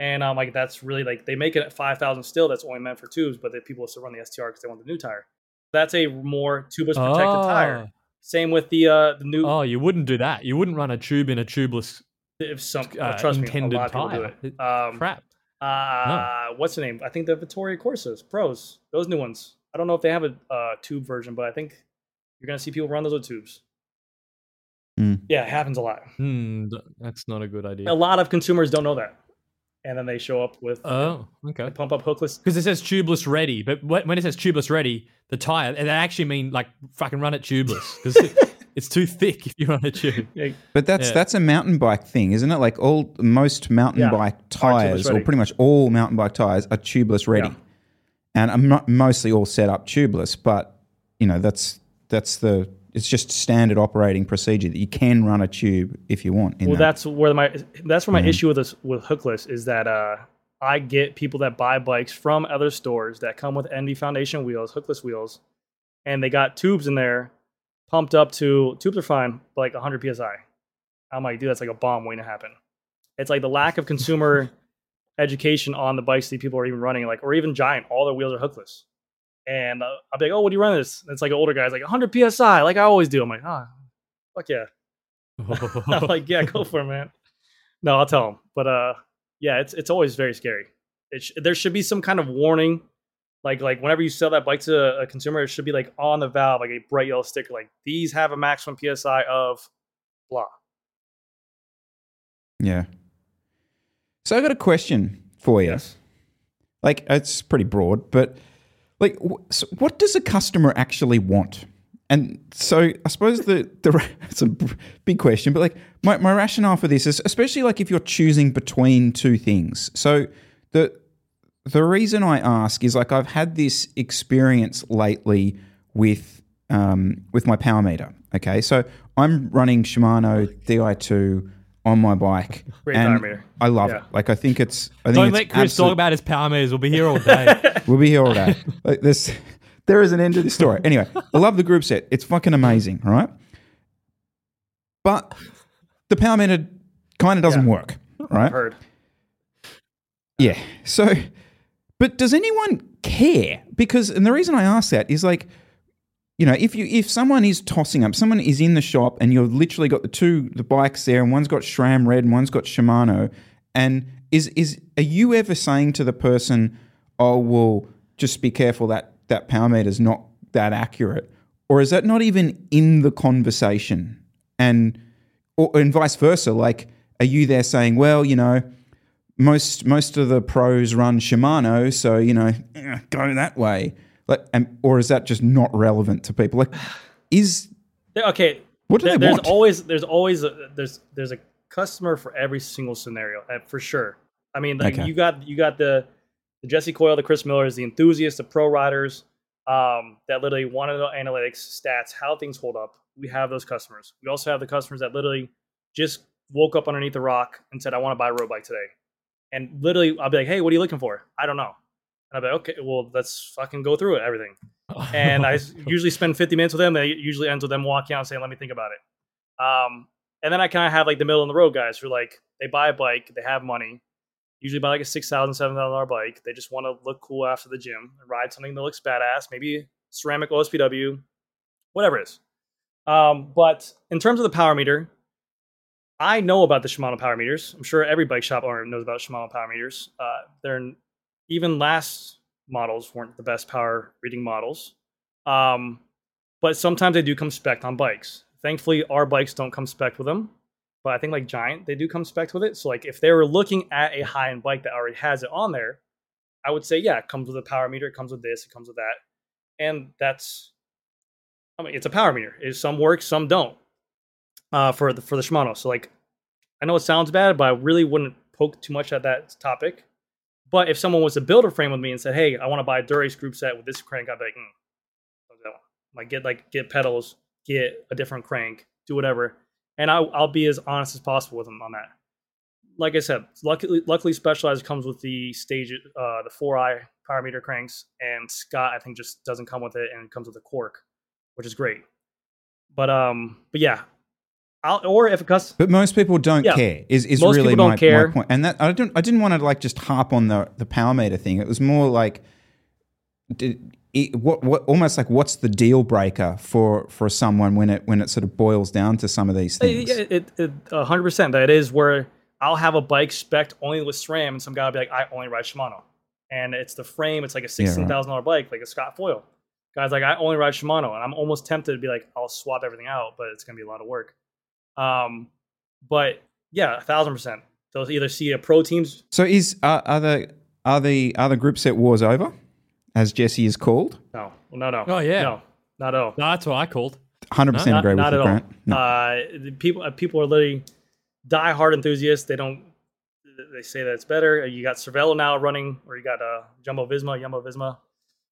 and um, like that's really like they make it at five thousand still. That's only meant for tubes, but the people still run the STR because they want the new tire. That's a more tubeless protected tire. Same with the uh the new. Oh, you wouldn't do that. You wouldn't run a tube in a tubeless if some uh, trust me, a lot of people do tire. it. Um, crap. Uh, what's the name? I think the Vittoria Corsas Pros, those new ones. I don't know if they have a uh, tube version, but I think you're gonna see people run those with tubes. Mm. Yeah, it happens a lot. Hmm, that's not a good idea. A lot of consumers don't know that, and then they show up with Oh, okay. pump up hookless. Because it says tubeless ready, but when it says tubeless ready, the tire, they actually mean like fucking run it tubeless because it's too thick if you run a tube. Yeah, But that's Yeah. that's a mountain bike thing, isn't it? Like all most mountain Yeah, bike tires, or pretty much all mountain bike tires, are tubeless ready, Yeah. and I'm not mostly all set up tubeless. But you know that's that's the it's just standard operating procedure that you can run a tube if you want. In well, that. that's where my that's where my Mhm. issue with this with hookless is that uh, I get people that buy bikes from other stores that come with ENVE Foundation wheels, hookless wheels, and they got tubes in there, pumped up to tubes are fine, but like 100 psi. I'm like, dude, that's like a bomb waiting to happen. It's like the lack of consumer education on the bikes that people are even running, like or even Giant, all their wheels are hookless. And uh, I'll be like, oh, what do you run this? And it's like an older guy's like 100 psi, like I always do. I'm like, ah, fuck yeah. I'm like, yeah, go for it, man. No, I'll tell him. But uh, yeah, it's it's always very scary. It sh- there should be some kind of warning, like like whenever you sell that bike to a, consumer, it should be like on the valve, like a bright yellow sticker, like these have a maximum psi of blah. yeah. So I got a question for you. Yes. Like it's pretty broad, but like, so what does a customer actually want? And so I suppose the the it's a big question, but like my, my rationale for this is especially like if you're choosing between two things. So the the reason I ask is like I've had this experience lately with um, with my power meter. Okay, so I'm running Shimano Di2 on my bike, Great and power meter. I love Yeah. it. Like I think it's I think Don't it's let Chris absolute- talk about his power meters. We'll be here all day. We'll be here all day. Like this, there is an end to this story. Anyway, I love the group set. It's fucking amazing, right? But the power meter kind of doesn't Yeah. work, right? Heard. Yeah. So, but does anyone care? Because, and the reason I ask that is like, you know, if you if someone is tossing up, someone is in the shop, and you've literally got the two the bikes there, and one's got SRAM Red, and one's got Shimano, and is is are you ever saying to the person, "Oh, well, just be careful that that power meter's not that accurate," or is that not even in the conversation? And or and vice versa, like, are you there saying, "Well, you know." Most most of the pros run Shimano, so you know, go that way. Like, and, or is that just not relevant to people? Like, is Okay. what do there- they there's always there's always a, there's there's a customer for every single scenario uh, for sure. I mean, like Okay. you got you got the the Jesse Coyle, the Chris Millers, the enthusiasts, the pro riders um, that literally want to know analytics, stats, how things hold up. We have those customers. We also have the customers that literally just woke up underneath the rock and said, "I want to buy a road bike today," And literally, I'll be like, "Hey, what are you looking for?" I don't know. And I'll be like, "Okay, well, let's fucking go through it, everything." And I usually spend 50 minutes with them. They usually ends with them walking out and saying, "Let me think about it." Um, and then I kind of have like the middle of the road guys who like, they buy a bike, they have money, usually buy like a six thousand, seven thousand dollar bike. They just want to look cool after the gym, ride something that looks badass, maybe ceramic OSPW, whatever it is. Um, but in terms of the power meter, I know about the Shimano power meters. I'm sure every bike shop owner knows about Shimano power meters. Uh, they're even last models weren't the best power reading models. Um, but sometimes they do come spec on bikes. Thankfully, our bikes don't come spec with them. But I think like Giant, they do come spec with it. So like if they were looking at a high end bike that already has it on there, I would say yeah, it comes with a power meter, it comes with this, it comes with that, and that's I mean it's a power meter. Some work, some don't. Uh, for the for the Shimano. So like I know it sounds bad, but I really wouldn't poke too much at that topic. But if someone was to build a frame with me and said, "Hey, I want to buy a Dura-Ace group set with this crank," I'd be like, mm, like get like get pedals, get a different crank, do whatever, and I'll I'll be as honest as possible with them on that. Like I said, luckily luckily Specialized comes with the stage uh the 4iiii power meter cranks, and Scott I think just doesn't come with it and it comes with a Quarq, which is great. But um, but yeah, I'll, or if a cus But most people don't Yeah. care. Is is Most really people don't my, care. my point. And that I don't I didn't want to like just harp on the the power meter thing. It was more like did, it, what what almost like what's the deal breaker for for someone when it when it sort of boils down to some of these uh, things. It, it, it, a hundred percent. That is where I'll have a bike spec only with SRAM, and some guy will be like, "I only ride Shimano," and it's the frame. It's like a sixteen thousand dollar bike, like a Scott Foil. Guys like, I only ride Shimano, and I'm almost tempted to be like, I'll swap everything out, but it's gonna be a lot of work. Um, but yeah, a thousand percent. They'll either see a pro teams. So is are, are the are the are the group set wars over, as Jesse is called? No, no, no. Oh, yeah. no, not at all. No, that's what I called. Hundred percent not, agree with not you. Grant. No. Uh, the people uh, people are literally die-hard enthusiasts. They don't. They say that it's better. You got Cervelo now running, or you got uh, Jumbo Visma, Jumbo Visma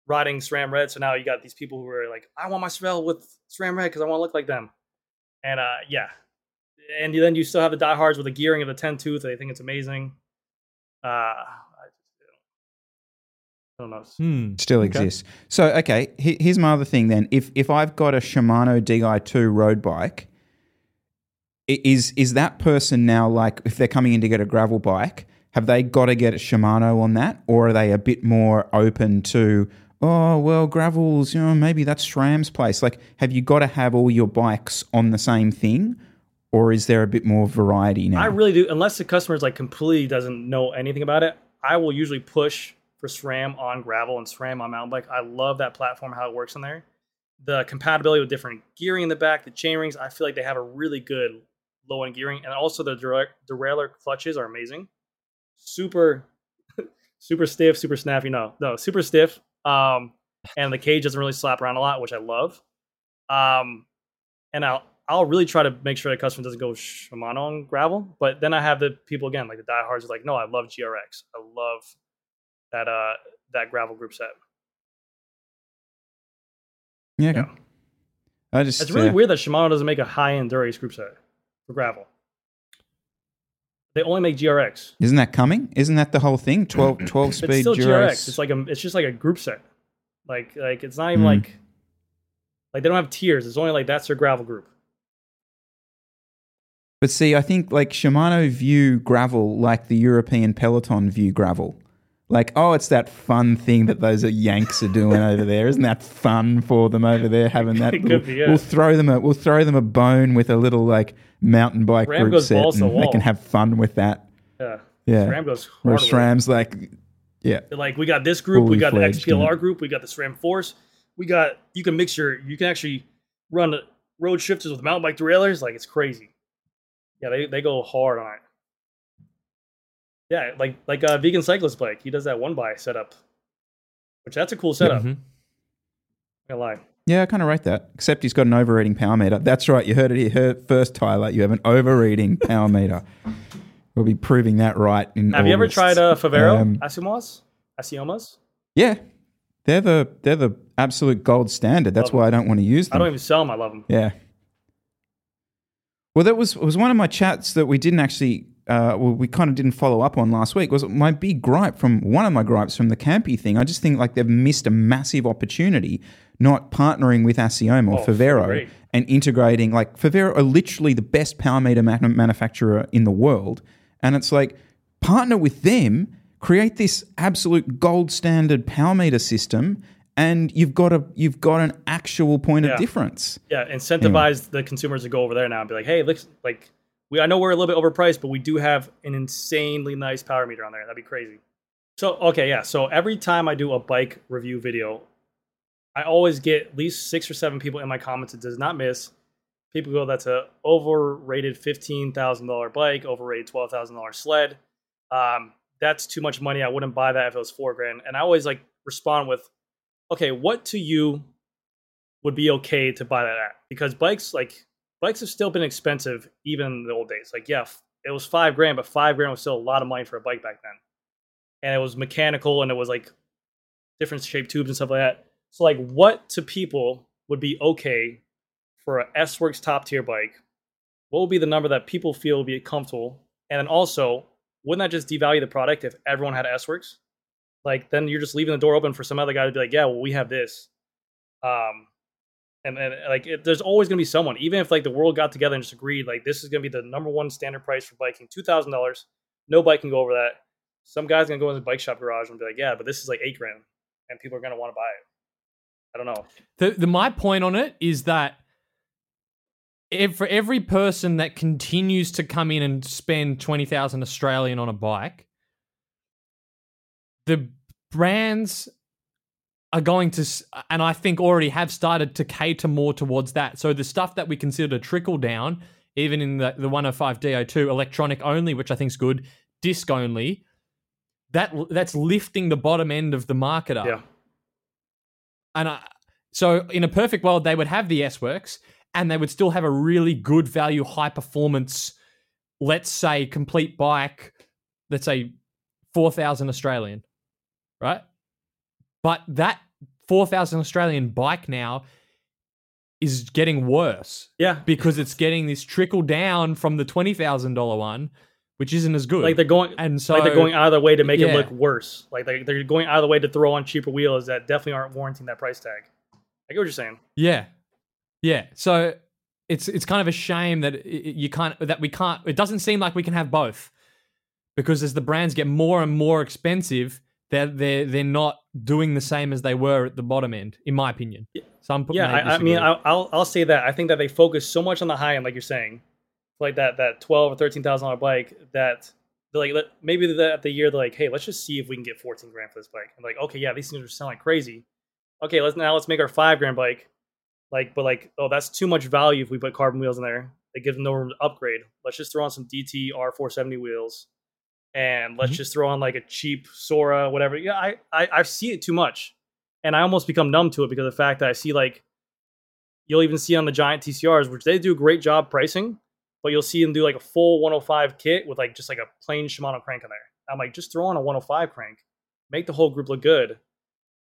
riding SRAM Red. So now you got these people who are like, I want my Cervelo with SRAM Red because I want to look like them. And uh, yeah, and then you still have the diehards with the gearing of the 10 tooth. They think it's amazing. Uh, I, I don't know. Hmm. still exists. So okay, here's my other thing then. If if I've got a Shimano Di2 road bike, is is that person now like if they're coming in to get a gravel bike, have they got to get a Shimano on that, or are they a bit more open to? Oh well, gravels. You know, maybe that's SRAM's place. Like, have you got to have all your bikes on the same thing, or is there a bit more variety now? I really do. Unless the customer's like completely doesn't know anything about it, I will usually push for SRAM on gravel and SRAM on mountain bike. I love that platform, how it works in there. The compatibility with different gearing in the back, the chain rings. I feel like they have a really good low end gearing, and also the direct derailleur clutches are amazing. Super, super stiff, super snappy. No, no, super stiff. Um, and the cage doesn't really slap around a lot, which I love. Um, and I'll I'll really try to make sure the customer doesn't go Shimano on gravel. But then I have the people again, like the diehards, are like, no, I love GRX. I love that uh that gravel group set. yeah. okay. yeah. I just It's really uh, weird that Shimano doesn't make a high end Dura-Ace group set for gravel. They only make GRX. Isn't that coming? Isn't that the whole thing? 12, 12 speed It's still. GRX. It's like a it's just like a group set. Like like it's not even Hmm. like like they don't have tiers. It's only like that's their gravel group. But see, I think like Shimano view gravel like the European Peloton view gravel. Like, oh, it's that fun thing that those Yanks are doing over there. Isn't that fun for them over there having that? Little- be, yeah. We'll throw them a we'll throw them a bone with a little like mountain bike Ram group set, and the they can have fun with that. Yeah. Yeah, Ram goes hard whereas with it. SRAM's like, yeah, They're like, we got this group, we Fully got the XPLR group, we got the SRAM Force, we got you can mix your you can actually run uh, road shifters with mountain bike derailleurs, like it's crazy. Yeah, they, they go hard on it. Yeah, like like a vegan cyclist bike, he does that one by setup, which that's a cool setup. Mhm. Gonna lie. yeah, I kind of rate that. Except he's got an overeating power meter. That's right, you heard it here first, Tyler. You have an overeating power meter. We'll be proving that right in. Have you ever tried uh, Favero Um, Asumos? Asiomas? Yeah, they're the they're the absolute gold standard. That's Love why I don't want to use them. I don't even sell them. I love them. yeah. Well, that was was one of my chats that we didn't actually uh, well, we kind of didn't follow up on last week was my big gripe from one of my gripes from the Campy thing. I just think like they've missed a massive opportunity not partnering with Assioma or Oh, Favero great. and integrating. Like Favero are literally the best power meter ma- manufacturer in the world, and it's like partner with them, create this absolute gold standard power meter system, and you've got a you've got an actual point Yeah. of difference. Yeah, incentivize the consumers to go over there now and be like, hey, looks like we I know we're a little bit overpriced, but we do have an insanely nice power meter on there. That'd be crazy. So okay, yeah. So every time I do a bike review video, I always get at least six or seven people in my comments. It does not miss. People go, that's a overrated fifteen thousand dollar bike, overrated twelve thousand dollar sled. Um, that's too much money. I wouldn't buy that if it was four grand. And I always like respond with, okay, what to you would be okay to buy that at? Because bikes like bikes have still been expensive even in the old days. Like yeah, it was five grand, but five grand was still a lot of money for a bike back then. And it was mechanical and it was like different shaped tubes and stuff like that. So like what to people would be okay for a S Works top tier bike? What would be the number that people feel would be comfortable? And then also, wouldn't that just devalue the product if everyone had S Works? Like then you're just leaving the door open for some other guy to be like, yeah, well we have this. Um, and, and like it, there's always gonna be someone, even if like the world got together and just agreed, like this is gonna be the number one standard price for biking, two thousand dollars. No bike can go over that. Some guy's gonna go in the bike shop garage and be like, yeah, but this is like eight grand, and people are gonna want to buy it. I don't know. The, the my point on it is that if, for every person that continues to come in and spend twenty thousand Australian on a bike, the brands are going to, and I think already have started to cater more towards that. So the stuff that we consider to trickle down, even in the the 105 Di2 electronic only, which I think is good, disc only, that that's lifting the bottom end of the market up. Yeah, And I, so, in a perfect world, they would have the S Works and they would still have a really good value, high performance, let's say, complete bike, let's say 4,000 Australian, right? But that 4,000 Australian bike now is getting worse yeah. because it's getting this trickle down from the $20,000 one, which isn't as good. Like they're going, and so like they're going out of their way to make yeah. it look worse. Like they they're going out of the way to throw on cheaper wheels that definitely aren't warranting that price tag. I get what you're saying. Yeah, yeah. So it's it's kind of a shame that you can't that we can't. It doesn't seem like we can have both because as the brands get more and more expensive, they're they're they're not doing the same as they were at the bottom end, in my opinion. Some Yeah, I, I mean, I'll, I'll I'll say that I think that they focus so much on the high end, like you're saying, like that that twelve or thirteen thousand dollar bike that they're like let, maybe the, at the year they're like, hey, let's just see if we can get fourteen grand for this bike. And like, okay, yeah, these things are selling like crazy. Okay, let's now let's make our five grand bike. Like, but like, oh, that's too much value if we put carbon wheels in there. It gives them no room to upgrade. Let's just throw on some DT R470 wheels, and let's Mhm. just throw on like a cheap Sora, whatever. Yeah, I, I I see it too much, and I almost become numb to it because of the fact that I see like you'll even see on the giant TCRs, which they do a great job pricing, but you'll see them do like a full 105 kit with like just like a plain Shimano crank in there. I'm like, just throw on a 105 crank, make the whole group look good,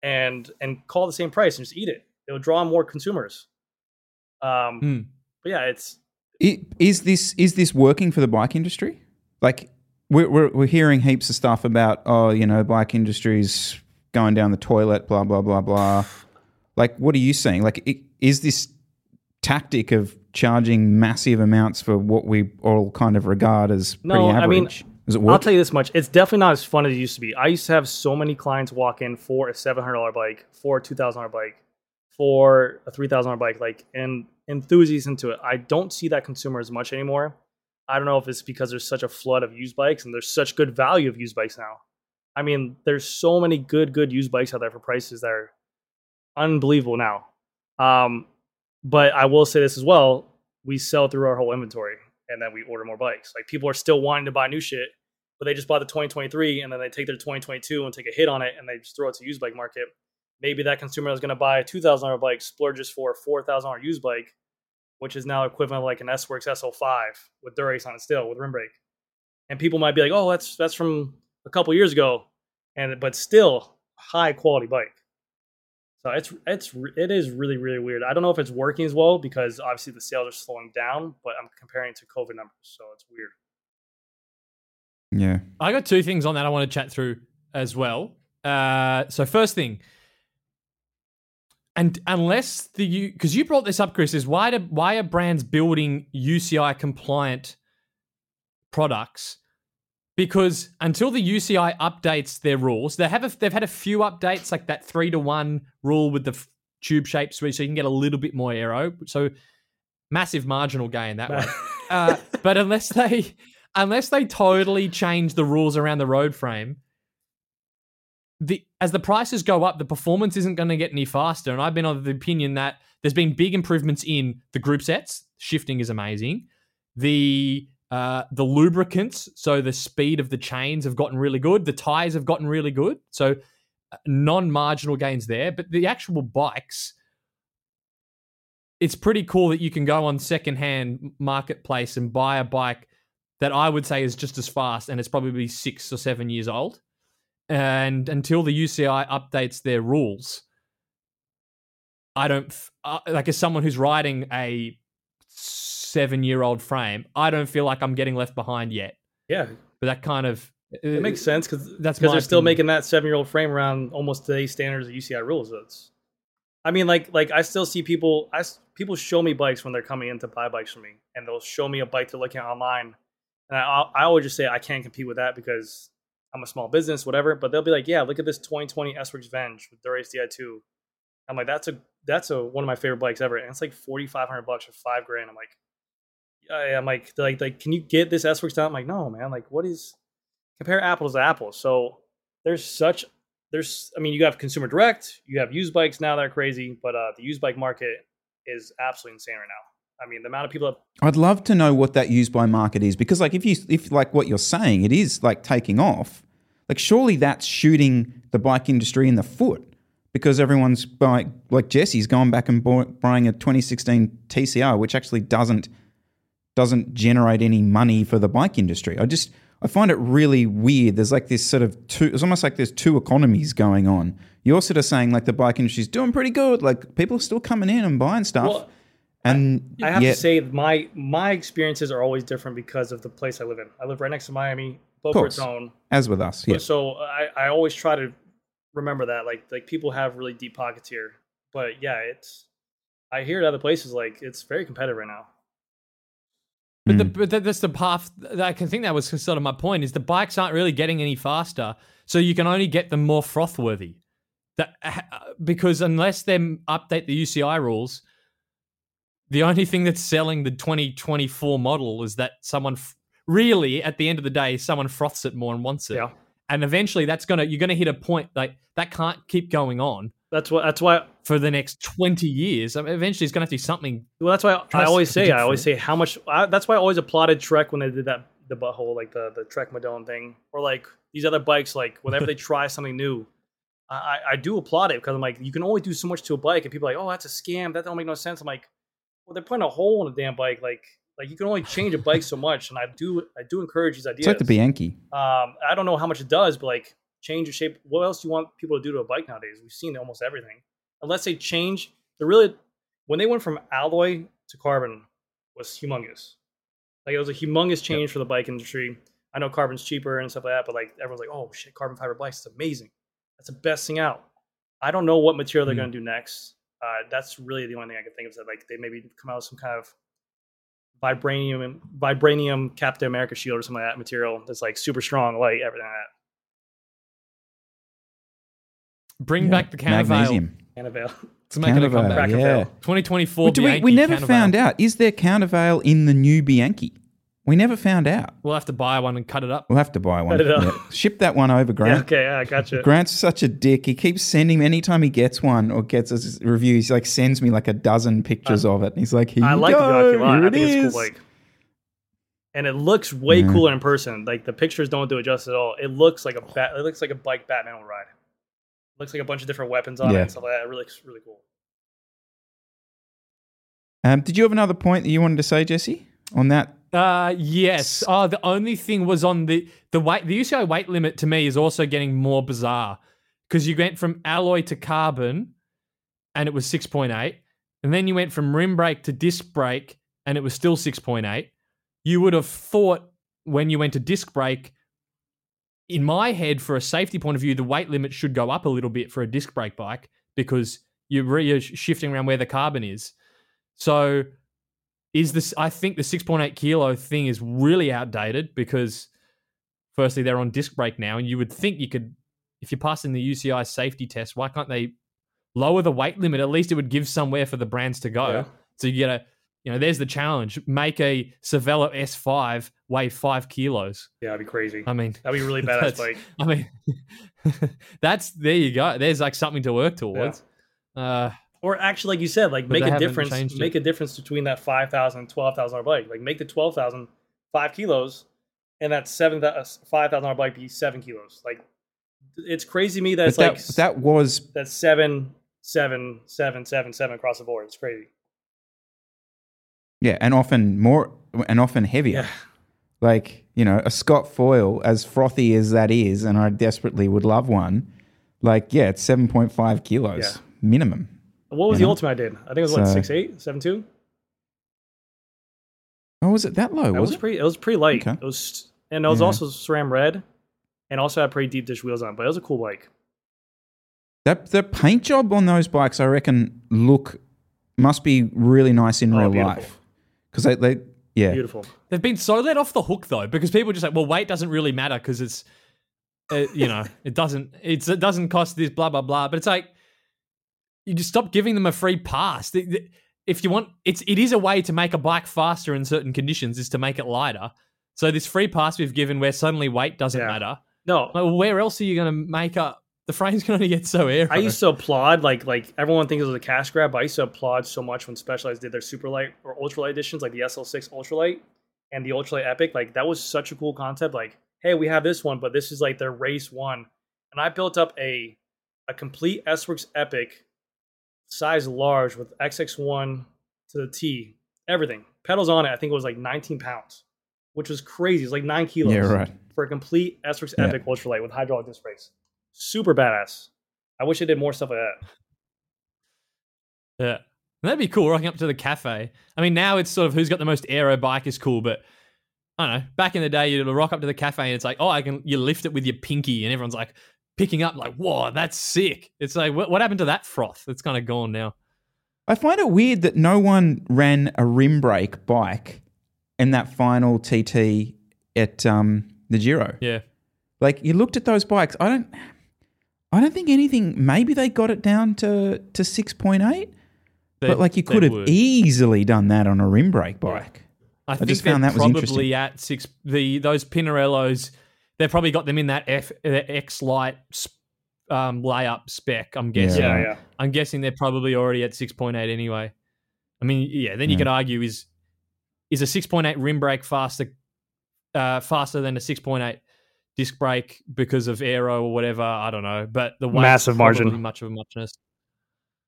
and and call the same price and just eat it. It'll draw more consumers. Um, Hmm. but yeah, it's I- Is this is this working for the bike industry? Like we're we're, we're hearing heaps of stuff about oh you know bike industry's going down the toilet blah blah blah blah. Like what are you saying? Like i- is this tactic of charging massive amounts for what we all kind of regard as pretty No, I mean, average? Does it I'll tell you this much: it's definitely not as fun as it used to be. I used to have so many clients walk in for a seven hundred dollar bike, for a two thousand dollar bike, for a three thousand dollar bike, like and enthusiasts into it. I don't see that consumer as much anymore. I don't know if it's because there's such a flood of used bikes and there's such good value of used bikes now. I mean, there's so many good, good used bikes out there for prices that are unbelievable now. Um, but I will say this as well: we sell through our whole inventory, and then we order more bikes. Like people are still wanting to buy new shit, but they just bought the 2023, and then they take their 2022 and take a hit on it, and they just throw it to used bike market. Maybe that consumer is going to buy a two thousand dollar bike, splurges for a four thousand dollar used bike, which is now equivalent of like an S Works SL5 with Dura-Ace on it still with rim brake. And people might be like, "Oh, that's that's from a couple years ago," and but still high quality bike. So it's it's it is really really weird. I don't know if it's working as well because obviously the sales are slowing down, but I'm comparing to COVID numbers, so it's weird. Yeah. I got two things on that I want to chat through as well. Uh, so first thing, and unless the you because you brought this up, Chris, is why do why are brands building UCI compliant products? Because until the UCI updates their rules, they have a, they've had a few updates like that three to one rule with the f- tube shapes, so you can get a little bit more aero. So massive marginal gain that way. uh, but unless they unless they totally change the rules around the road frame, the as the prices go up, the performance isn't going to get any faster. And I've been of the opinion that there's been big improvements in the group sets. Shifting is amazing. The uh, the lubricants, so the speed of the chains have gotten really good. The tires have gotten really good. So uh, non-marginal gains there, but the actual bikes, it's pretty cool that you can go on secondhand marketplace and buy a bike that I would say is just as fast, and it's probably six or seven years old. And until the UCI updates their rules, I don't uh, like as someone who's riding a seven-year-old frame, I don't feel like I'm getting left behind yet. Yeah, But that kind of it makes sense because That's because they're still making that seven year old frame around almost today's standards of UCI rules. It's, I mean, like like I still see people. I people show me bikes when they're coming in to buy bikes from me, and they'll show me a bike to look at online, and I I always just say I can't compete with that because I'm a small business, whatever. But they'll be like, yeah, look at this 2020 S-Works Venge with Dura-Ace Di2. I'm like, that's a that's a one of my favorite bikes ever, and it's like 4,500 bucks for five grand. I'm like, yeah, I'm like, like, like, can you get this S-Works down? I'm like, no, man. Like, what is compare apples to apples? So there's such there's I mean, you have consumer direct, you have used bikes now that are crazy, but uh, the used bike market is absolutely insane right now. I mean, the amount of people that I'd love to know what that used by market is because, like, if you if like what you're saying, it is like taking off. Like, surely that's shooting the bike industry in the foot because everyone's buying. Like Jesse's gone back and bought, buying a 2016 TCR, which actually doesn't doesn't generate any money for the bike industry. I just I find it really weird. There's like this sort of two. It's almost like there's two economies going on. You're sort of saying like the bike industry's doing pretty good. Like people are still coming in and buying stuff. Well, and I have yet- to say my my experiences are always different because of the place I live in. I live right next to Miami, Boca course. Raton. as with us, yeah. So I, I always try to remember that. Like like people have really deep pockets here. But yeah, it's I hear it other places like it's very competitive right now. But, Hmm. the, but that- that's the path. That I can think that was sort of my point. Is the bikes aren't really getting any faster, so you can only get them more frothworthy. That uh, because unless they update the UCI rules, the only thing that's selling the 2024 model is that someone f- really, at the end of the day, someone froths it more and wants it. Yeah. And eventually, that's gonna you're gonna hit a point like that can't keep going on That's what that's why for the next 20 years. I mean, eventually, it's gonna have to be something. Well, that's why I always say I always say how much. I, that's why I always applauded Trek when they did that the butthole like the the Trek Madone thing, or like these other bikes. Like whenever they try something new, I, I I do applaud it because I'm like you can only do so much to a bike, and people are like, oh, that's a scam. That don't make no sense. I'm like, well, they're putting a hole in a damn bike. Like like you can only change a bike so much, and I do I do encourage these ideas. It's like the Bianchi. Um, I don't know how much it does, but like change the shape. What else do you want people to do to a bike nowadays? We've seen almost everything. Unless they change, they're really when they went from alloy to carbon was humongous. Like it was a humongous change for the bike industry. I know carbon's cheaper and stuff like that, but like everyone's like, oh shit, carbon fiber bikes, it's amazing. That's the best thing out. I don't know what material they're Hmm. gonna do next. Uh, that's really the only thing I can think of. Is that like they maybe come out with some kind of vibranium vibranium Captain America shield or something like that material that's like super strong, light, everything like that. Bring Yeah. back the countervail. Magnesium. Annabelle. It's making a Countervail, comeback. Yeah. 2024. But do we, we never countervail. found out. Is there countervail in the new Bianchi? We never found out. We'll have to buy one and cut it up. We'll have to buy one. Cut it up. Yeah. Ship that one over, Yeah, Grant. okay, yeah, I gotcha. Grant's such a dick. He keeps sending me anytime he gets one or gets a review. He's like sends me like a dozen pictures of it. And he's like, "Here I you like go. the Bianchi a. Here I it think it's is." cool. Like, and it looks way Yeah. cooler in person. Like the pictures don't do it justice at all. It looks like a bat. It looks like a bike Batman will ride. It looks like a bunch of different weapons on it and stuff like that. It really looks really cool. Um, did you have another point that you wanted to say, Jesse, on that? Uh, yes. Oh, the only thing was on the the weight. The UCI weight limit to me is also getting more bizarre because you went from alloy to carbon, and it was six point eight, and then you went from rim brake to disc brake, and it was still six point eight. You would have thought when you went to disc brake, in my head, for a safety point of view, the weight limit should go up a little bit for a disc brake bike because you're re- shifting around where the carbon is. So, is this? I think the 6.8 kilo thing is really outdated because, firstly, they're on disc brake now, and you would think you could, if you're passing the UCI safety test, why can't they lower the weight limit? At least it would give somewhere for the brands to go. Yeah. So you get a, you know, there's the challenge: make a Cervelo S5 weigh five kilos. Yeah, that'd be crazy. I mean, That'd be really badass bike. I mean, that's there you go. There's like something to work towards. Uh, Or actually, like you said, like But make a difference. Make a difference between that five thousand and twelve thousand dollar bike. Like make the twelve thousand five kilos, and that seven five thousand dollar bike be seven kilos. Like it's crazy to me that But it's that, like that was that's seven, seven, seven, seven, seven across the board. It's crazy. yeah, and often more and often heavier. Yeah. Like you know, a Scott foil, as frothy as that is, and I desperately would love one. Like yeah, it's seven point five kilos Yeah. minimum. What was You the know? ultimate I did? I think it was what So- six eight, seven two. Oh, was it that low? It Was, was it? pretty. It was pretty light. Okay. It was, and it was Yeah. also SRAM red, and also had pretty deep dish wheels on. it, But it was a cool bike. That the paint job on those bikes, I reckon, look must be really nice in Oh, real beautiful. life because they, they yeah Beautiful. they've been so let off the hook though, because people are just like, well, weight doesn't really matter because it's, uh, you know, it doesn't, it's, it doesn't cost this, blah blah blah. But it's like, you just stop giving them a free pass. If you want, it's it is a way to make a bike faster in certain conditions, is to make it lighter. So this free pass we've given, where suddenly weight doesn't Yeah. matter. No, Like, where else are you going to make up? The frame's going to get so aero. I used to applaud like like everyone thinks it was a cash grab, but I used to applaud so much when Specialized did their super light or ultralight editions, like the SL6 ultralight and the ultralight epic. Like that was such a cool concept. Like, hey, we have this one, but this is like their race one, and I built up a a complete S Works epic, size large with XX1 to the T, everything pedals on it. I think it was like 19 pounds, which was crazy. It's like nine kilos yeah right. for a complete S Works Yeah. epic ultralight with hydraulic disc brakes. Super badass. I wish I did more stuff like that. Yeah. That'd be cool, rocking up to the cafe. I mean, now it's sort of who's got the most aero bike is cool, but I don't know. Back in the day, you'd rock up to the cafe and it's like, oh, I can, you lift it with your pinky, and everyone's like picking up, like, whoa, that's sick. It's like, what, what happened to that froth? It's kind of gone now. I find it weird that no one ran a rim brake bike in that final TT at um, the Giro. Yeah. Like you looked at those bikes, I don't, I don't think anything. Maybe they got it down to to six point eight, but like you could have would. easily done that on a rim brake bike. I, think just found that was probably interesting. at six. The those Pinarellos, they've probably got them in that F uh, X Lite um, layup spec. I'm guessing. Yeah, yeah. I'm guessing they're probably already at 6.8 anyway. I mean, yeah. Then you Yeah. could argue is is a 6.8 rim brake faster uh, faster than a 6.8 disc brake because of aero or whatever? I don't know, but the Massive margin. Much of a muchness.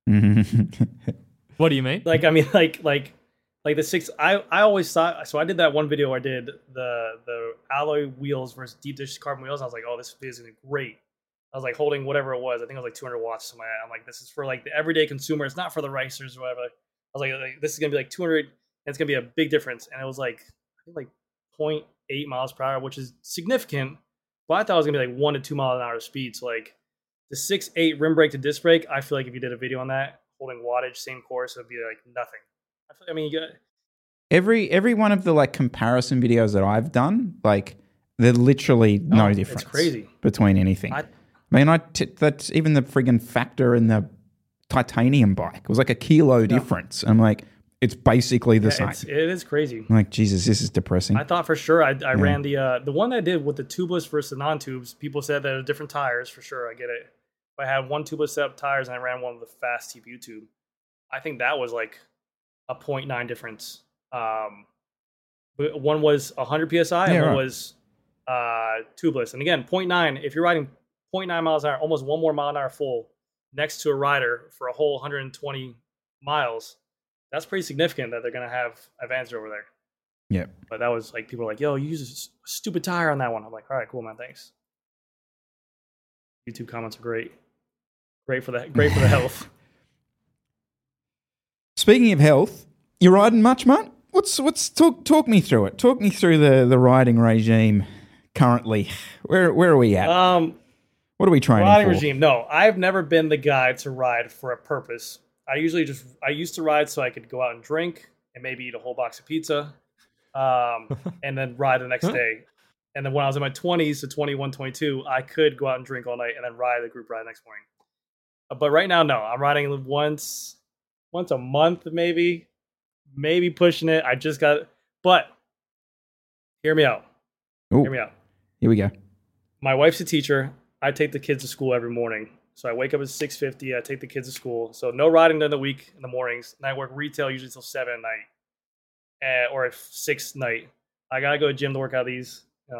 What do you mean? Like I mean, like like like the six. I I always thought. So I did that one video. I did the the alloy wheels versus deep dish carbon wheels. I was like, oh, this is gonna be great. I was like holding whatever it was. I think it was like 200 watts. like that. I'm like, this is for like the everyday consumer. It's not for the racers or whatever. I was like, like this is gonna be like 200, and it's gonna be a big difference. And it was like I think like 0.8 miles per hour, which is significant. But I thought it was gonna be like one to two miles an hour speed. So like the six eight rim brake to disc brake. I feel like if you did a video on that, holding wattage, same course, it would be like nothing. I, mean, you got, every every one of the like comparison videos that I've done, like they're literally no Oh, it's difference. crazy. between anything. I- I, mean, I t- that's even the friggin' factor in the titanium bike. It was like a kilo difference. I'm like, it's basically the yeah, same. it's, crazy. I'm like, Jesus, this is depressing. I thought for sure I, I ran the uh, the one I did with the tubeless versus the non-tubes. People said that were different tires for sure. I get it. But I had one tubeless set up tires and I ran one with a fast TPU tube. I think that was like a 0.9 difference. Um, one was 100 psi and one right. was uh, tubeless. And again, 0.9. If you're riding 0.9 miles an hour, almost one more mile an hour full next to a rider for a whole 120 miles, that's pretty significant that they're going to have advantage over there. Yep. But that was like people were like, "Yo, you use a stupid tire on that one." I'm like, "All right, cool, man, thanks." YouTube comments are great, great for the great for the health. Speaking of health, you riding much, mate? What's what's talk talk me through it? Talk me through the the riding regime currently? Where where are we at? Um, what are we training riding for? regime. No, I've never been the guy to ride for a purpose. I usually just I used to ride so I could go out and drink and maybe eat a whole box of pizza, um, and then ride the next day. And then when I was in my 20s to 21, 22, I could go out and drink all night and then ride the group ride the next morning. Uh, But right now, no, I'm riding once once a month, maybe, maybe pushing it. I just got, but hear me out. Ooh, Hear me out. here we go. my wife's a teacher. I take the kids to school every morning. So I wake up at six fifty. I take the kids to school. So no riding during the week in the mornings. And I work retail usually till seven at night, uh, or at six night. I gotta go to gym to work out these. You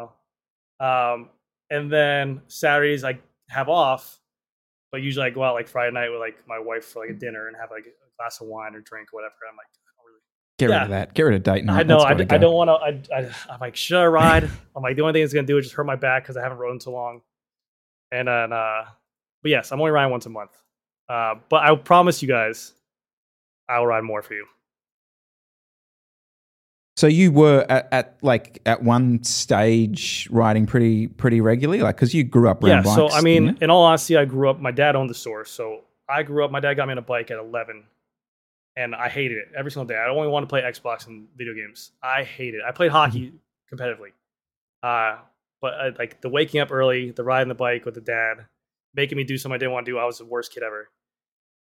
know, um, and then Saturdays I have off, but usually I go out like Friday night with like my wife for like a dinner and have like a glass of wine or drink or whatever. I'm like, I don't really Get rid of that. Get rid of date night. I know. I, d- I don't want to. I, I, I'm like, should I ride? I'm like, the only thing it's gonna do is just hurt my back because I haven't rode in so long. And then, uh, but yes, I'm only riding once a month. Uh, but I promise you guys, I'll ride more for you. So you were at, at like at one stage riding pretty pretty regularly, like because you grew up Yeah. around So. I mean, in all honesty, I grew up. My dad owned the store, so I grew up. My dad got me on a bike at 11, and I hated it every single day. I only want to play Xbox and video games. I hated it. I played hockey competitively, uh, but uh, like the waking up early, the riding the bike with the dad, making me do something I didn't want to do. I was the worst kid ever.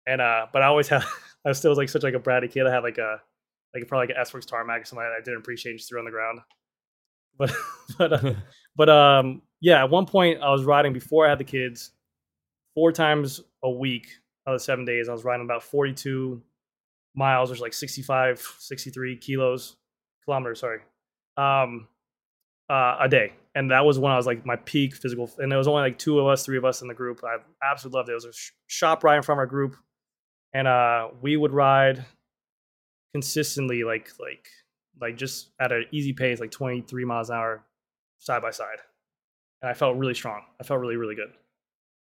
And uh, but I always had. I was still was like such like a bratty kid. I had like a like probably like an S Works tarmac or something that I didn't appreciate and just threw on the ground. But but uh, but um yeah, at one point I was riding before I had the kids, four times a week out of seven days. I was riding about 42 miles, which is like 65, 63 kilos, kilometers, sorry, um, uh, a day. And that was when I was like my peak physical. And there was only like two of us, three of us in the group. I absolutely loved it. It was a sh- shop ride from our group. And uh, we would ride consistently, like, like, like just at an easy pace, like 23 miles an hour side by side. And I felt really strong. I felt really, really good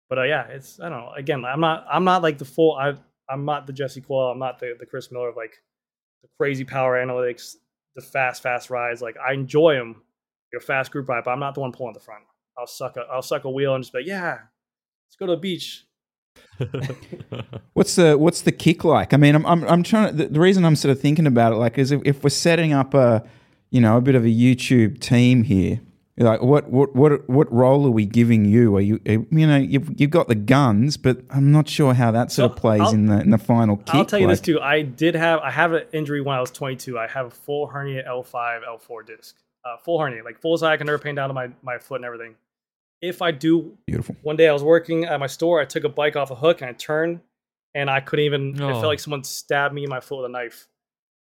but uh, yeah, it's I don't know. Again, I'm not I'm not like the full I I'm not the Jesse Coyle. I'm not the the Chris Miller of like the crazy power analytics, the fast fast rides. Like I enjoy them. You're a fast group ride, but I'm not the one pulling the front. I'll suck a I'll suck a wheel and just be like, yeah, let's go to the beach. What's the what's the kick like? I mean, I'm I'm, I'm trying to. The, the reason I'm sort of thinking about it, like, is if, if we're setting up a, you know, a bit of a YouTube team here, like, what what what what role are we giving you? Are you you know you've you've got the guns, but I'm not sure how that sort of plays I'll- in the in the final kick. I'll tell you this too. I did have I have an injury when I was 22. I have a full hernia L5 L4 disc, uh, full hernia, like full sciatic nerve pain down to my my foot and everything. If I do Beautiful. one day I was working at my store. I took a bike off a hook and I turned, and I couldn't even. It Oh. felt like someone stabbed me in my foot with a knife,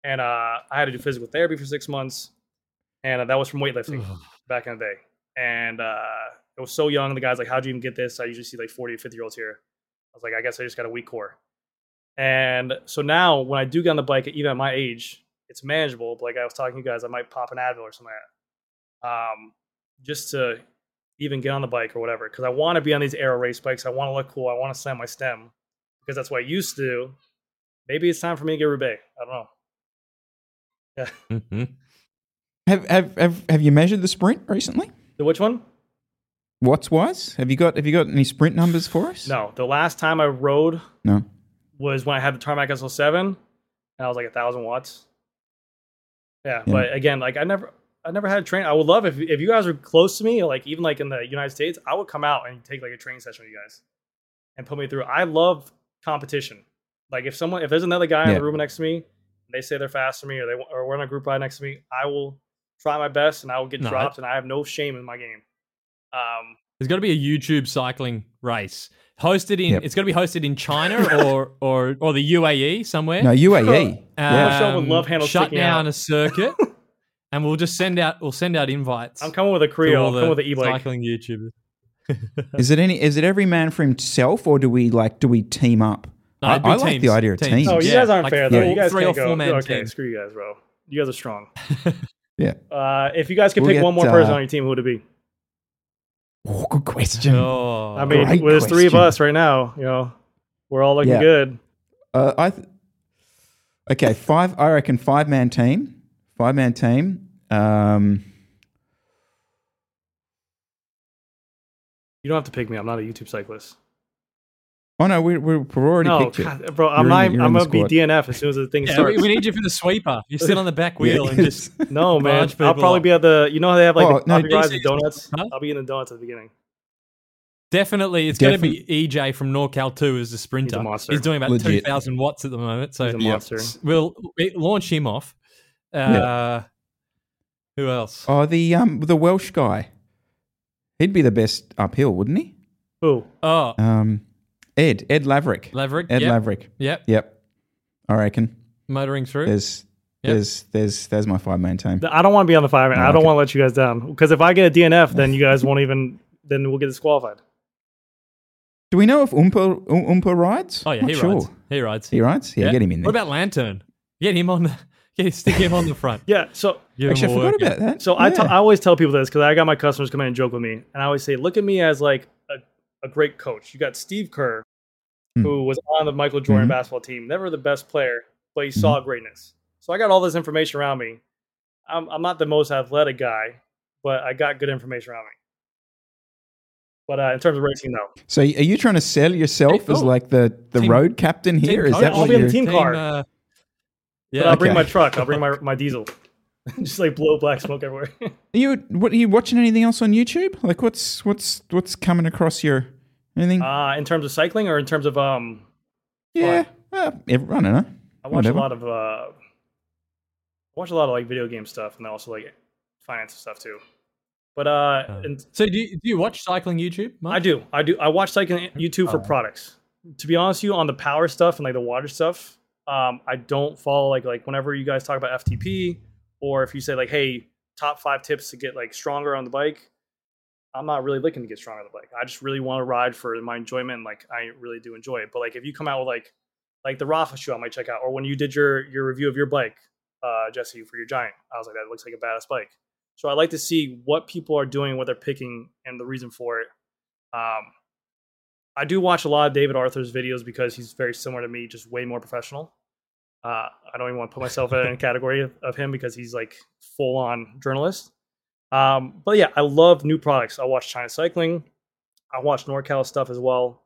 and uh, I had to do physical therapy for six months, and uh, that was from weightlifting back in the day. And uh, it was so young. The guy's like, "How'd you even get this?" I usually see like forty or fifty year olds here. I was like, "I guess I just got a weak core." And so now, when I do get on the bike, even at my age, it's manageable. But like I was talking to you guys, I might pop an Advil or something like um, just to even get on the bike or whatever. Because I want to be on these aero race bikes. I want to look cool. I want to slam my stem because that's what I used to do. Maybe it's time for me to get Roubaix. I don't know. Yeah. Mhm. Have have have have you measured the sprint recently? The which one? Watts wise, have you got have you got any sprint numbers for us? No. The last time I rode no. was when I had the Tarmac SL7, and I was like a thousand watts. Yeah, Yeah. but again, like I never, I never had a train. I would love if if you guys are close to me, like even like in the United States, I would come out and take like a training session with you guys, and put me through. I love competition. Like if someone, if there's another guy in the room next to me, and they say they're faster than me, or they or we're in a group ride next to me, I will try my best, and I will get No, I- dropped, and I have no shame in my game. Um, There's got to be a YouTube cycling race hosted in. Yep. It's got to be hosted in China or or or the UAE somewhere. No, UAE. yeah. Michelle love handles shut sticking down out. a circuit, and we'll just send out. We'll send out invites. I'm coming with a to Creo. all I'm coming with an e-bike. cycling YouTubers. Is it any? Is it every man for himself, or do we like? Do we team up? No, I, it'd I like the idea of teams. teams. Oh, you Yeah, guys aren't like fair three- though. You guys three or can't go. four man okay, team. screw you guys, bro. You guys are strong. Yeah. Uh, if you guys could We'll pick get, one more person uh, on your team, who would it be? Oh, good question. Oh, I mean, well, there's three of us right now. You know, we're all looking Yeah. good. Uh, I th- okay, five. I reckon five man team. Five man team. Um, You don't have to pick me. I'm not a YouTube cyclist. Oh no, we we we've already No, picked. God, bro, I'm You're in not. the- you're I'm gonna be. DNF as soon as the thing Yeah, starts. we need you for the sweeper. You sit on the back wheel Yeah. and just no, man. I'll probably up. be at the. You know how they have like Oh, the no, coffee rides DC donuts. Huh? I'll be in the donuts at the beginning. definitely it's going to be EJ from NorCal 2 as the sprinter. monster. He's doing about 2,000 watts at the moment. So He's a monster. we'll we- launch him off. Uh, Who else? Oh, the um the Welsh guy. He'd be the best uphill, wouldn't he? Who? Oh, Um, Ed Ed Laverick. Laverick. Ed yep. Laverick. Yep. Yep. I reckon Motoring through. there's Yep. there's there's there's my five main team. I don't want to be on the five. man. Oh, I don't okay. want to let you guys down because if I get a DNF, then you guys won't even. Then we'll get disqualified. Do we know if Oompa Oompa rides? oh, yeah, Not he sure. rides. He rides. He rides. Yeah, get him in there. What about Lantern? Get him on the. Get, stick him on the front. Yeah. So Give Actually, I forgot workout. about that. So I yeah. tell- I always tell people this because I got my customers come in and joke with me, and I always say, look at me as like a, a great coach. You got Steve Kerr, Hmm. who was on the Michael Jordan Mhm. basketball team, never the best player, but he Mm-hmm. saw greatness. So I got all this information around me. I'm, I'm not the most athletic guy, but I got good information around me. But uh, in terms of racing, no. So are you trying to sell yourself Hey, as like the, the Team- road captain here? Is coach. that I'll what be in the you're? team car. uh, But yeah. I'll bring okay. my truck. I'll bring my, my diesel. Just like blow black smoke everywhere. Are you what are you watching anything else on YouTube? Like what's what's what's coming across your anything? uh, in terms of cycling or in terms of um, yeah, uh, I don't know. I watch Whatever. a lot of uh, I watch a lot of like video game stuff and then also like finance stuff too. But uh, Uh, and So do you, do you watch cycling YouTube? Mark? I do, I do, I watch cycling YouTube for Oh. products. To be honest, with you on the power stuff and like the water stuff, um, I don't follow like like whenever you guys talk about FTP or if you say like, hey, top five tips to get like stronger on the bike. I'm not really looking to get stronger on the bike. I just really want to ride for my enjoyment. And, like I really do enjoy it. But like if you come out with like like the Rapha shoe, I might check out. Or when you did your your review of your bike, uh, Jesse, for your Giant, I was like, that looks like a badass bike. So I like to see what people are doing, what they're picking, and the reason for it. Um, I do watch a lot of David Arthur's videos because he's very similar to me, just way more professional. Uh, I don't even want to put myself in a category of, of him because he's like full on journalist. Um, but yeah, I love new products. I watch China Cycling. I watch NorCal stuff as well.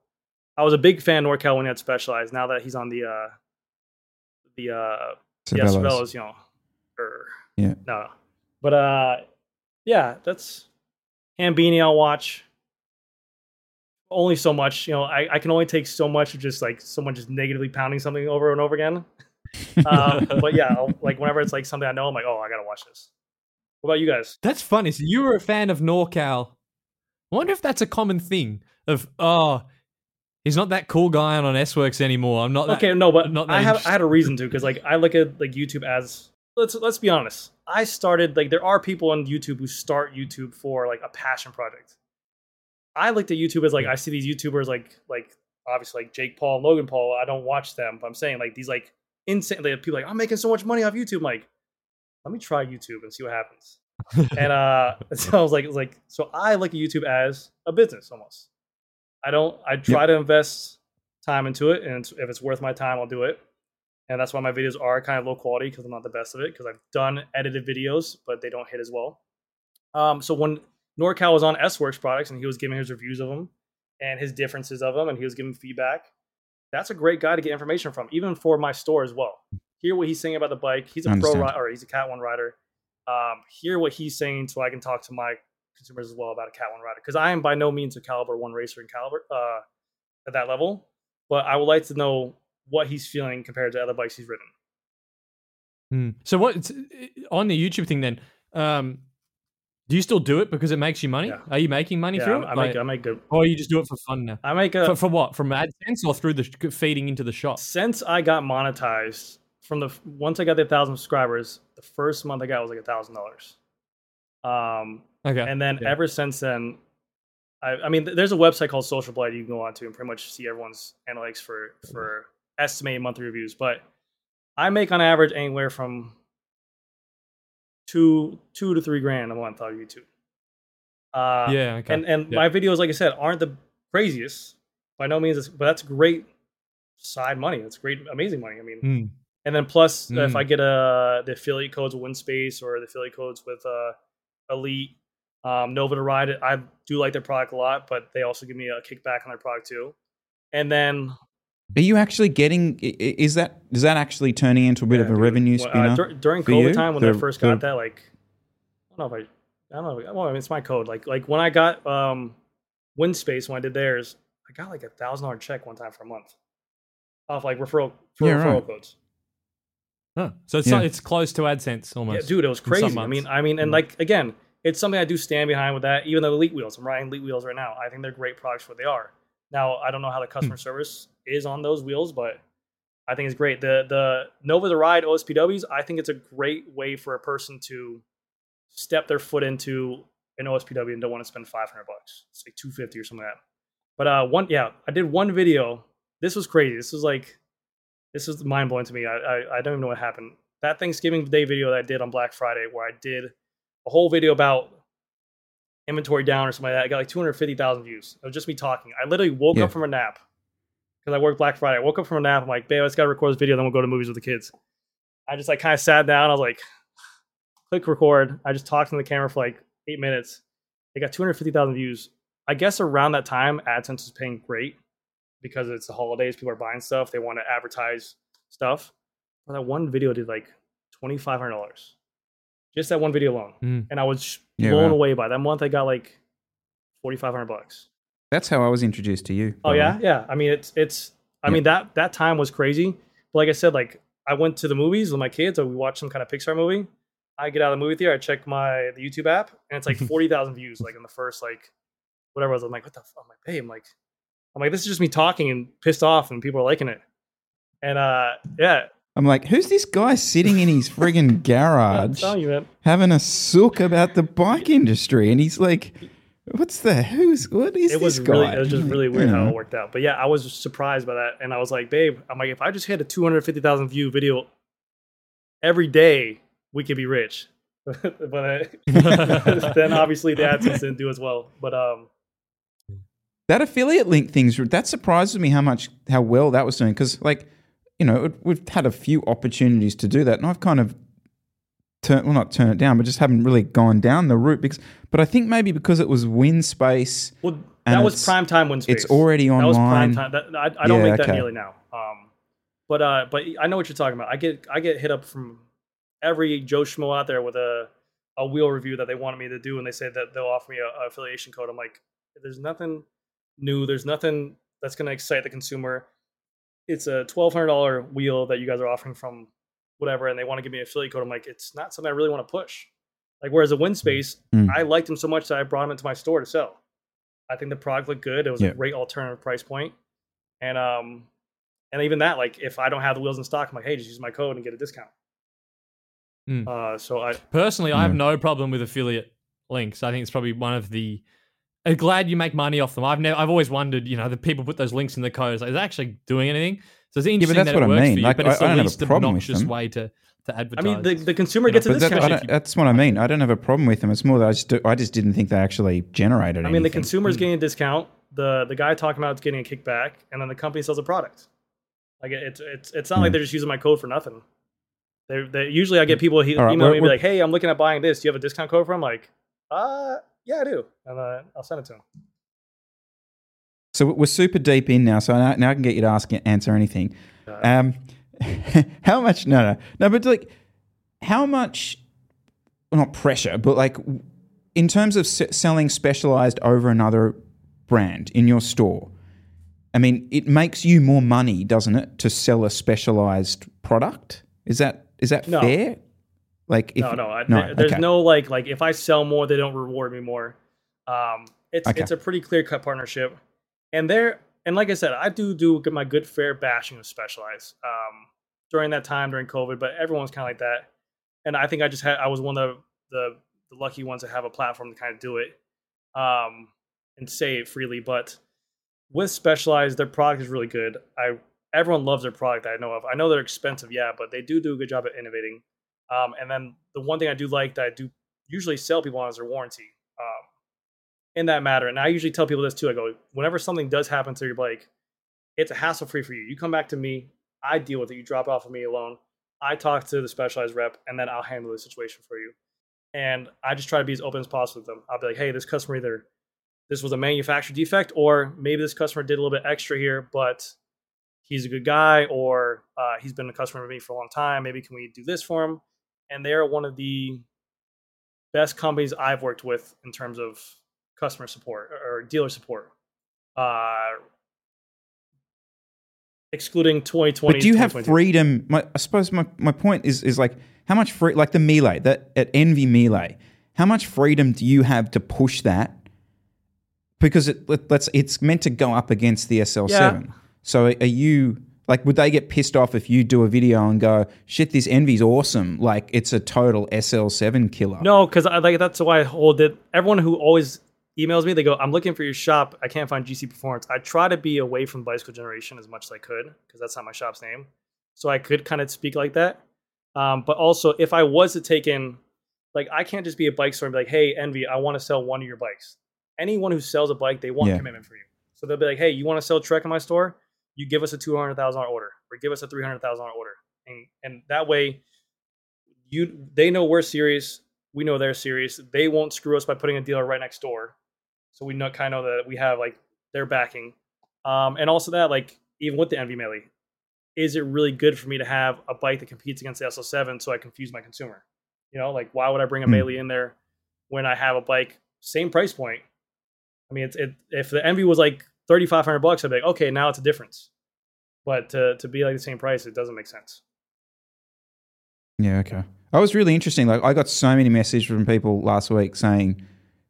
I was a big fan of NorCal when he had Specialized. Now that he's on the uh, the uh, yeah. Sabello's, you know, or Yeah. no, but uh, yeah, that's Hambini. I'll watch only so much. You know, I, I can only take so much of just like someone just negatively pounding something over and over again. um, but yeah, I'll, like whenever it's like something I know, I'm like, oh, I gotta watch this. What about you guys? That's funny. So you were a fan of NorCal. I wonder if that's a common thing of oh, he's not that cool guy on S Works anymore. I'm not. That, Okay, no, but not I have I had a reason to because like I look at like YouTube as let's let's be honest. I started like there are people on YouTube who start YouTube for like a passion project. I looked at YouTube as like I see these YouTubers like like obviously like Jake Paul, Logan Paul. I don't watch them, but I'm saying like these like insane like, people like I'm making so much money off YouTube. I'm like, let me try YouTube and see what happens. and uh, so I was like, it was like so I look at YouTube as a business almost. I don't. I try to invest time into it, and if it's worth my time, I'll do it. And that's why my videos are kind of low quality because I'm not the best of it. Because I've done edited videos, but they don't hit as well. Um, so when NorCal was on S Works products and he was giving his reviews of them and his differences of them, and he was giving feedback, that's a great guy to get information from, even for my store as well. Hear what he's saying about the bike. He's a pro rider, or he's a Cat One rider. Um, hear what he's saying so I can talk to my consumers as well about a Cat One rider because I am by no means a Caliber One racer in Caliber uh, at that level, but I would like to know what he's feeling compared to other bikes he's ridden. Hmm. So what on the YouTube thing then? Um, do you still do it because it makes you money? Yeah. Are you making money Yeah, through I, it? I Like- make I make good. or you just do it for fun now? I make a For, for what? From AdSense or through the feeding into the shop? since I got monetized from the once I got the thousand subscribers, the first month I got was like a thousand dollars. Um, Okay. and then yeah. ever since then, I, I mean, th- there's a website called Social Blade you can go on to and pretty much see everyone's analytics for for estimated monthly reviews. But I make on average anywhere from two two to three grand a month on YouTube. Uh, yeah. Okay. and and Yeah. my videos, like I said, aren't the craziest by no means, but that's great side money. That's great, amazing money. I mean, Hmm. And then plus, uh, if Mm. I get uh, the affiliate codes with Winspace or the affiliate codes with uh, Elite, Um, Nova to ride. I do like their product a lot, but they also give me a kickback on their product too. And then Are you actually getting? Is that is that actually turning into a bit of a dude, revenue well, spinner? uh, dur- during COVID you? time when The- I first the- got that, like I don't know if I, I don't know. Well, I mean, it's my code. Like like when I got um, Winspace when I did theirs, I got like a thousand dollar check one time for a month off like referral for Yeah, referral right. codes. Huh. So it's Yeah. it's close to AdSense Yeah, almost. dude, it was crazy. I mean. I mean, and Mm. like again, it's something I do stand behind with that. Even though Elite Wheels, I'm riding Elite Wheels right now. I think they're great products for what they are. Now, I don't know how the Hmm. customer service is on those wheels, but I think it's great. The the Nova the Ride OSPWs, I think it's a great way for a person to step their foot into an OSPW and don't want to spend 500 bucks. It's like 250 or something like that. But uh, one, yeah, I did one video. This was crazy. This was like, this was mind blowing to me. I, I I don't even know what happened. That Thanksgiving Day video that I did on Black Friday, where I did a whole video about inventory down or something like that. I got like 250,000 views. It was just me talking. I literally woke Yeah. up from a nap because I worked Black Friday. I woke up from a nap. I'm like, babe, I just got to record this video. Then we'll go to movies with the kids. I just like kind of sat down. I was like, click record. I just talked in the camera for like eight minutes. They got 250,000 views. I guess around that time, AdSense was paying great because it's the holidays. People are buying stuff. They want to advertise stuff. But that one video did like $2,500. Just that one video alone. Mm. And I was Yeah, blown wow. away by that month. I got like 4,500 bucks. That's how I was introduced to you. Oh yeah, way. yeah. I mean, it's it's. I Yeah. mean that that time was crazy. But like I said, like I went to the movies with my kids, and we watched some kind of Pixar movie. I get out of the movie theater, I check my the YouTube app, and it's like forty thousand views, like in the first like whatever. it was. I'm like, what the? F-? I'm like, hey, I'm like, I'm like, this is just me talking and pissed off, and people are liking it. And uh, yeah, I'm like, who's this guy sitting in his friggin' garage you, having a sook about the bike industry? And he's like, what's the who's what is it was this guy? really it was just really weird how it worked out. But yeah, I was surprised by that, and I was like, babe, I'm like, if I just hit a 250,000 view video every day, we could be rich. but uh, then obviously the AdSense didn't do as well. But um, that affiliate link things that surprises me how much how well that was doing because like you know it- we've had a few opportunities to do that and i've kind of turned well not turned it down but just haven't really gone down the route because but i think maybe because it was Winspace well, that was prime time when it's already That was prime online. time. That, I, I don't Yeah, make that okay. nearly now. Um, but uh, but I know what you're talking about. I get I get hit up from every Joe Schmo out there with a a wheel review that they wanted me to do, and they say that they'll offer me a, a affiliation code. I'm like, there's nothing new. There's nothing that's going to excite the consumer. It's a twelve hundred dollar wheel that you guys are offering from whatever, and they want to give me an affiliate code. I'm like, it's not something I really want to push. Like whereas a Winspace, Mm. I liked them so much that I brought them into my store to sell. I think the product looked good. It was Yeah. a great alternative price point, and um, and even that, like if I don't have the wheels in stock, I'm like, hey, just use my code and get a discount. Mm. Uh, so I Personally, I have no problem with affiliate links. I think it's probably one of the. I'm glad you make money off them. I've never, I've always wondered, you know, the people put those links in the codes. Like, is it actually doing anything? So it's interesting that's that what it I works mean. for you, Like, but it's I- I the don't have a least obnoxious way to to advertise. I mean, the, the consumer You know, gets a discount. I if don't- you- that's what I mean. I don't have a problem with them. It's more that I just do, I just didn't think they actually generated. I mean, the anything. consumer's getting a discount. The the guy talking about is getting a kickback, and then the company sells a product. Like it's it's it's not like Hmm. they're just using my code for nothing. They they usually I get people he, All right, email me and be like, hey, I'm looking at buying this. Do you have a discount code for? 'em?" like, uh, yeah, I do, and uh, I'll send it to him. So we're super deep in now. So now, now I can get you to ask answer anything. Um, how much? No, no, no. But like, how much? Well, not pressure, but like, in terms of s- selling specialized over another brand in your store. I mean, it makes you more money, doesn't it, to sell a specialized product? Is that is that No. fair? Like, if, no, no, I, there- there's okay. no like like if I sell more, they don't reward me more. Um, it's Okay. it's a pretty clear cut partnership, and there and like I said, I do do get my good fair bashing of Specialized um, during that time during COVID, but everyone's kind of like that, and I think I just had I was one of the the lucky ones to have a platform to kind of do it um, and say it freely. But with Specialized, their product is really good. I everyone loves their product that I know of. I know they're expensive, yeah, but they do do a good job at innovating. Um, and then the one thing I do like that I do usually sell people on is their warranty. Um, in that matter, and I usually tell people this too. I go, whenever something does happen to your bike, it's a hassle free for you. You come back to me, I deal with it. You drop off of me alone. I talk to the specialized rep, and then I'll handle the situation for you. and I just try to be as open as possible with them. I'll be like, hey, this customer either this was a manufacturer defect, or maybe this customer did a little bit extra here, but he's a good guy, or uh, he's been a customer of me for a long time. Maybe can we do this for him? And they're one of the best companies I've worked with in terms of customer support or dealer support. Uh, excluding 2020. But do you have freedom? My, I suppose my, my point is is like how much free, like the melee that at ENVE melee, how much freedom do you have to push that? Because it, let, us it's meant to go up against the SL7. Yeah. So are you like would they get pissed off if you do a video and go shit this ENVE's awesome like it's a total SL7 killer? No, because I like that's why I hold it. Everyone who always emails me, they go, I'm looking for your shop. I can't find GC Performance. I try to be away from bicycle generation as much as I could because that's not my shop's name. So I could kind of speak like that. Um, but also, if I was to take in, like, I can't just be a bike store and be like, hey, ENVE, I want to sell one of your bikes. Anyone who sells a bike, they want yeah. commitment for you. So they'll be like, hey, you want to sell Trek in my store? You give us a $200,000 order or give us a $300,000 order. And, and that way, you they know we're serious. We know they're serious. They won't screw us by putting a dealer right next door so we know kind of that we have like their backing. Um, and also that like even with the ENVE Melee, is it really good for me to have a bike that competes against the SL7 so I confuse my consumer? You know, like why would I bring a mm. Melee in there when I have a bike same price point? I mean, it's it if the ENVE was like thirty five hundred bucks, I'd be like, okay, now it's a difference. But to to be like the same price, it doesn't make sense. Yeah, okay. That was really interesting. Like I got so many messages from people last week saying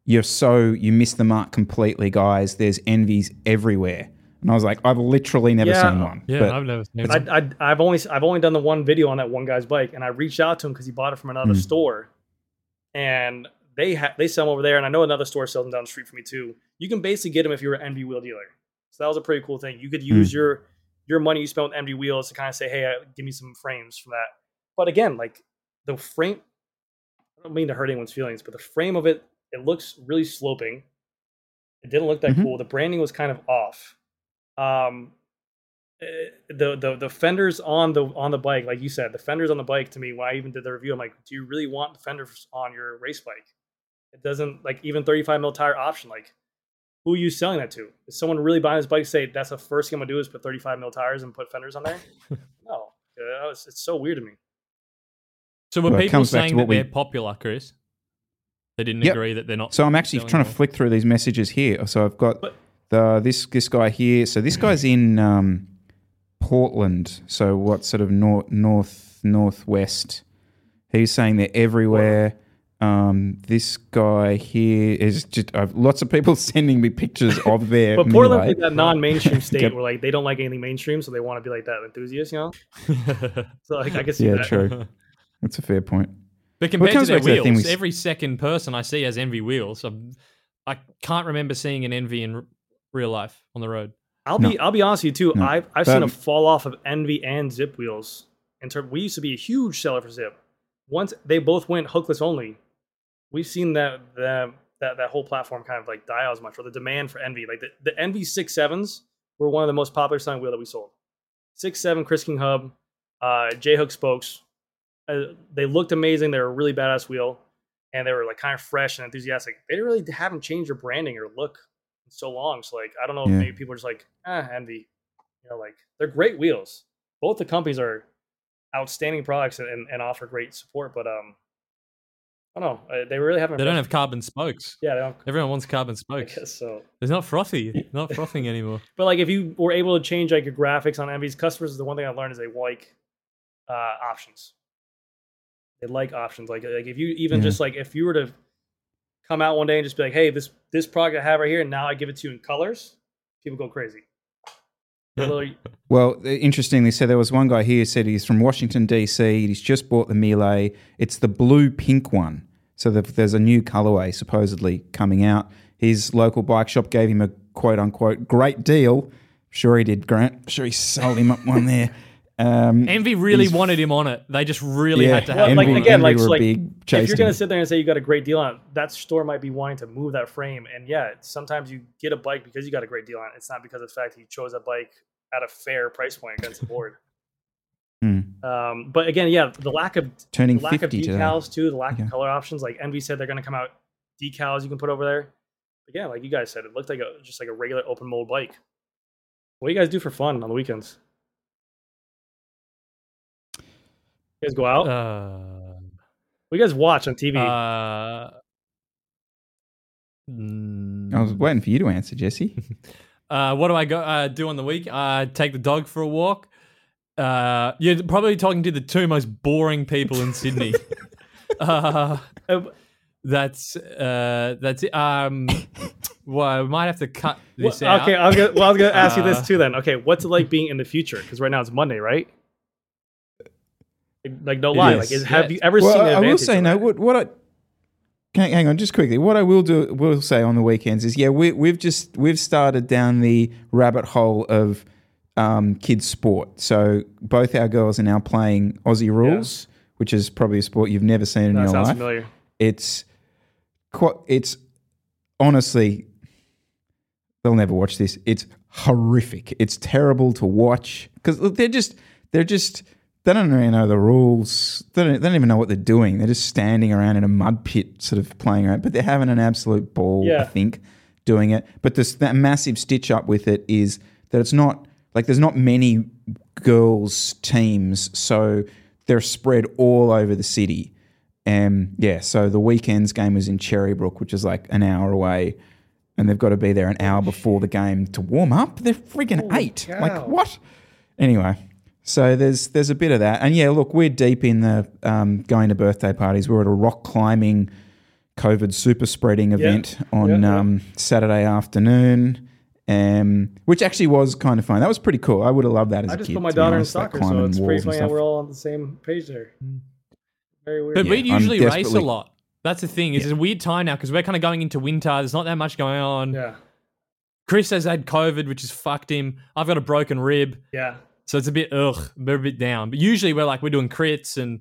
you're so you missed the mark completely, guys. There's envies everywhere. And I was like, I've literally never yeah, seen one. Yeah, I've never seen. I, I, have only I've only done the one video on that one guy's bike, and I reached out to him because he bought it from another mm. store, and they ha- they sell them over there, and I know another store sells them down the street from me too. You can basically get them if you're an ENVE wheel dealer. So that was a pretty cool thing. You could use mm. your your money you spent with ENVE wheels to kind of say, hey, uh, give me some frames from that. But again, like the frame, I don't mean to hurt anyone's feelings, but the frame of it it looks really sloping. It didn't look that mm-hmm. cool. The branding was kind of off. Um, eh, the the the fenders on the on the bike, like you said, the fenders on the bike. To me, when I even did the review, I'm like, do you really want the fenders on your race bike? It doesn't like even 35 mil tire option. Like, who are you selling that to? Is someone really buying this bike? Say that's the first thing I'm gonna do is put 35 mil tires and put fenders on there? no, it's, it's so weird to me. So were well, people saying that we... they're popular, Chris? They didn't yep. agree that they're not. So I'm actually trying to flick through these messages here. So I've got but, the this this guy here. So this guy's in um, Portland. So what sort of north north northwest? He's saying they're everywhere. Um, this guy here is just uh, lots of people sending me pictures of their. but Portland is that non-mainstream state yep. where like they don't like anything mainstream, so they want to be like that enthusiast, you know. so like I guess yeah, that. true. That's a fair point. But compared well, to their wheels, every second person I see has ENVE wheels. I'm, I can't remember seeing an ENVE in r- real life on the road. I'll no. be I'll be honest with you too. No. I've I've but, seen a fall off of ENVE and Zipp wheels. In term, we used to be a huge seller for Zipp. Once they both went hookless only, we've seen that that that, that whole platform kind of like die out as much. Or the demand for ENVE, like the, the ENVE six sevens, were one of the most popular selling wheel that we sold. Six seven Chris King hub, uh, J hook spokes, uh, they looked amazing. They were a really badass wheel, and they were like kind of fresh and enthusiastic. They didn't really haven't changed their branding or look in so long. So like, I don't know yeah. if maybe people are just like, ah, ENVE. You know, like they're great wheels. Both the companies are outstanding products and, and offer great support, but um, I don't know. They really haven't. They don't have carbon spokes. Yeah, don't... everyone wants carbon spokes. I guess so. It's not frothy, not frothing anymore. But like, if you were able to change like your graphics on ENVE's customers, the one thing I learned is they like uh, options. They like options. Like like if you even mm-hmm. just like if you were to come out one day and just be like, hey, this this product I have right here, and now I give it to you in colors, people go crazy. Well, interestingly, so there was one guy here who said he's from Washington D.C. He's just bought the Melee. It's the blue pink one. So there's a new colorway supposedly coming out. His local bike shop gave him a quote unquote great deal. Sure he did, Grant. Sure he sold him up one there. Um, ENVE really wanted him on it. They just really yeah, had to have. Well, like ENVE, again, ENVE like, like if you're gonna sit there and say you got a great deal on it, that store might be wanting to move that frame. And yeah, sometimes you get a bike because you got a great deal on it. It's not because of the fact you chose a bike at a fair price point against the board. Hmm. Um, but again, yeah, the lack of Turning the lack of 50 today. decals too, the lack Okay. of color options. Like ENVE said, they're going to come out decals you can put over there. Again, yeah, like you guys said, it looked like a just like a regular open mold bike. What do you guys do for fun on the weekends? Guys go out? Uh, what do you guys watch on TV? uh, I was waiting for you to answer, Jesse. Uh, what do I go uh, do on the week? Uh, take the dog for a walk. Uh, you're probably talking to the two most boring people in Sydney. uh, Uh, that's uh, that's it. Um, well, we might have to cut Well, this out. okay, I was gonna, well, I was gonna ask you Uh, this too. Then, okay, what's it like being in the future? Because right now it's Monday, right? Like, like, no It lie. is, Like, is, have yeah. you ever well, seen? I will say no. What, what I hang, hang on, just quickly. What I will do, will say on the weekends is, yeah, we, we've just we've started down the rabbit hole of um, kids sport. So both our girls are now playing Aussie rules, which is probably a sport you've never seen in That your sounds life. familiar. It's quite. It's honestly, they'll never watch this. It's horrific. It's terrible to watch because they're just they're just they don't really know the rules. They don't, they don't even know what they're doing. They're just standing around in a mud pit, sort of playing around. But they're having an absolute ball. I think doing it. But this that massive stitch up with it is that it's not like there's not many girls teams, so they're spread all over the city. And yeah, so the weekend's game was in Cherrybrook, which is like an hour away, and they've got to be there an hour before the game to warm up. They're freaking eight. Like what? Anyway, so there's there's a bit of that, and yeah, look, we're deep in the um, going to birthday parties. We're at a rock climbing COVID super spreading event on Yeah, yeah. Um, Saturday afternoon. Um, which actually was kind of fun. That was pretty cool. I would have loved that as I a kid. I just put my daughter in honest, like soccer, so climbing it's pretty funny we're all on the same page there. Very weird. But Yeah, we I'm usually race a lot. That's the thing. Is It's a weird time now because we're kind of going into winter. There's not that much going on. yeah, Chris has had COVID, which has fucked him. I've got a broken rib, yeah. So it's a bit ugh, we're a bit down. But usually we're like we're doing crits and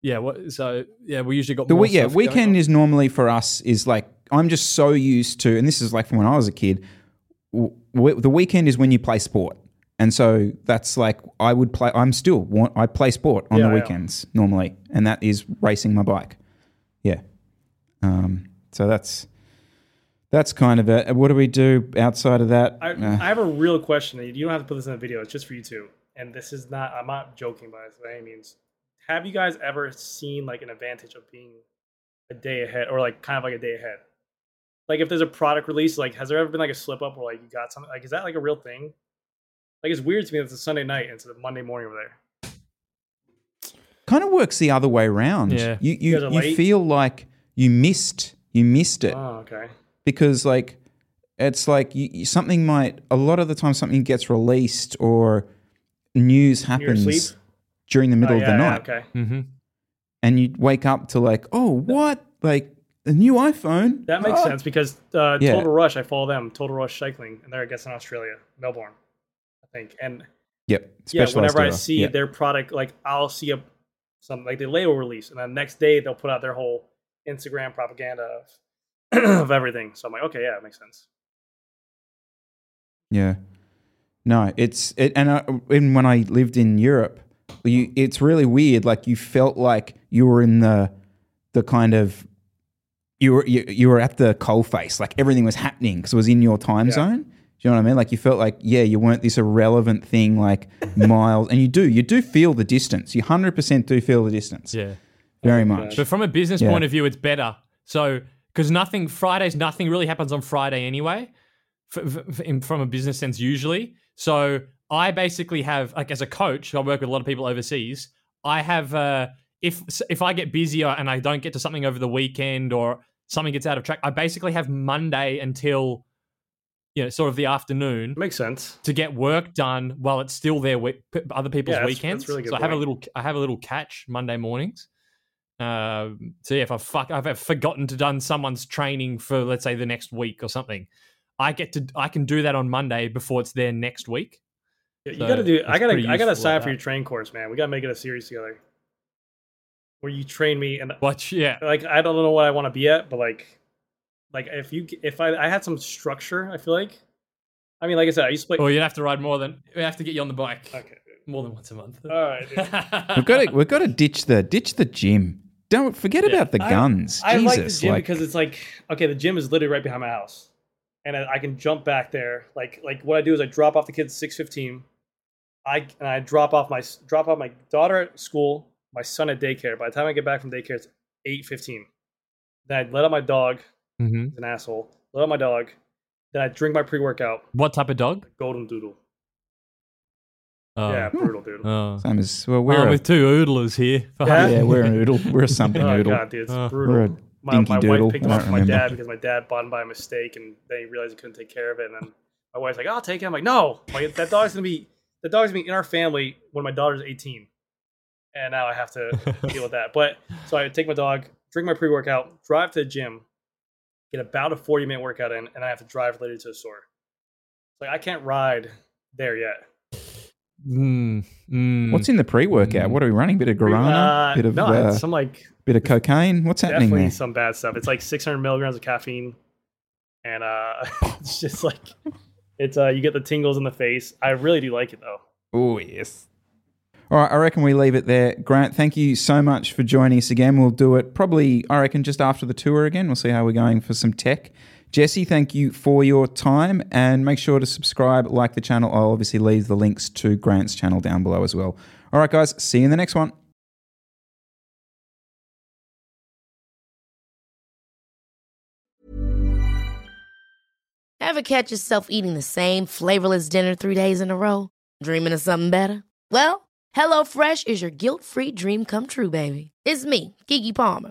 yeah. What, so yeah, we usually got The more we- yeah going weekend on. is normally for us is like I'm just so used to, and this is like from when I was a kid. W- w- the weekend is when you play sport, and so that's like I would play. I'm still want I play sport on Yeah, the yeah. weekends normally, and that is racing my bike. Yeah, um, so that's that's kind of it. What do we do outside of that? I, Uh, I have a real question. You don't have to put this in a video. It's just for you two. And this is not. I'm not joking by this by any means. Have you guys ever seen like an advantage of being a day ahead, or like kind of like a day ahead? Like if there's a product release, like has there ever been like a slip up where like you got something? Like is that like a real thing? Like it's weird to me that it's a Sunday night and it's a Monday morning over there. kind of works the other way around. Yeah. you You you, you feel like you missed you missed it. Oh, okay. Because like it's like you, you- something might a lot of the time something gets released or news happens during the middle Oh, of the yeah, yeah, night okay. Mhm. and you wake up to like oh what like a new iPhone That makes Ah. sense because uh, Yeah. Total Rush, I follow them. Total Rush Cycling, and they're I guess in Australia, Melbourne, I think. And Yep. yeah, whenever I see Yep. their product, like I'll see a some like they label release, and then next day they'll put out their whole Instagram propaganda of, of everything. So I'm like, okay, yeah, it makes sense. Yeah. No, it's it, and I, and when I lived in Europe, you it's really weird. Like you felt like you were in the the kind of you were you, you were at the coal face. Like everything was happening because it was in your time Yeah. zone. Do you know what I mean? Like you felt like yeah, you weren't this irrelevant thing like miles, and you do you do feel the distance. You hundred percent do feel the distance. Yeah. Very oh much. But from a business Yeah. point of view, it's better. So, because nothing, Fridays, nothing really happens on Friday anyway, f- f- f- in, from a business sense, usually. So, I basically have, like, as a coach, I work with a lot of people overseas. I have, uh, if if I get busier and I don't get to something over the weekend or something gets out of track, I basically have Monday until, you know, sort of the afternoon Makes sense. to get work done while it's still their p- other people's Yeah, that's- weekends. that's really good so I have a little I have a little catch Monday mornings. Um, so yeah, if I fuck, if I've forgotten to done someone's training for let's say the next week or something, I get to I can do that on Monday before it's there next week. Yeah, you So gotta do. I gotta. I gotta sign like up for that. your train course, man. We gotta make it a series together, where you train me and But yeah, like I don't know what I want to be at, but like, like if you if I I had some structure, I feel like. I mean, like I said, I used to play. or you'd have to ride more than we have to get you on the bike. Okay. More than once a month. All right. We've got to we've got to ditch the ditch the gym. Don't forget about the I- guns. I, like the gym like- because it's like okay, the gym is literally right behind my house, and I, I can jump back there. Like like what I do is I drop off the kids six fifteen. I and I drop off my drop off my daughter at school, my son at daycare. By the time I get back from daycare, it's eight fifteen. Then I let out my dog. hmm an asshole. Let out my dog. Then I drink my pre workout. What type of dog? Golden Doodle. Oh. Yeah, brutal dude. Oh. Same as well. We're We're a, with two oodlers here. Yeah? yeah, we're a noodle. We're a something Oh noodle. god, dude, it's Uh, brutal. we're a my, dinky my doodle. wife picked him I up don't my remember. dad because my dad bought him by mistake, and then he realized he couldn't take care of it. And then my wife's like, "I'll take it." I'm like, "No, my, that dog's gonna be the dog's gonna be in our family when my daughter's 18." And now I have to deal with that. But so I take my dog, drink my pre workout, drive to the gym, get about a 40 minute workout in, and I have to drive later to the store. Like I can't ride there yet. Mm, mm. What's in the pre-workout? Mm. What are we running? Bit of guarana, Uh, bit of no, uh, some like bit of cocaine. What's happening definitely there? some bad stuff. It's like 600 milligrams of caffeine, and uh, it's just like it's uh, you get the tingles in the face. I really do like it though. Oh yes. All right, I reckon we leave it there. Grant, thank you so much for joining us again. We'll do it probably, I reckon, just after the tour again. We'll see how we're going for some tech. Jesse, thank you for your time and make sure to subscribe, like the channel. I'll obviously leave the links to Grant's channel down below as well. All right, guys, see you in the next one. Ever catch yourself eating the same flavorless dinner three days in a row? Dreaming of something better? Well, HelloFresh is your guilt free dream come true, baby. It's me, Keke Palmer.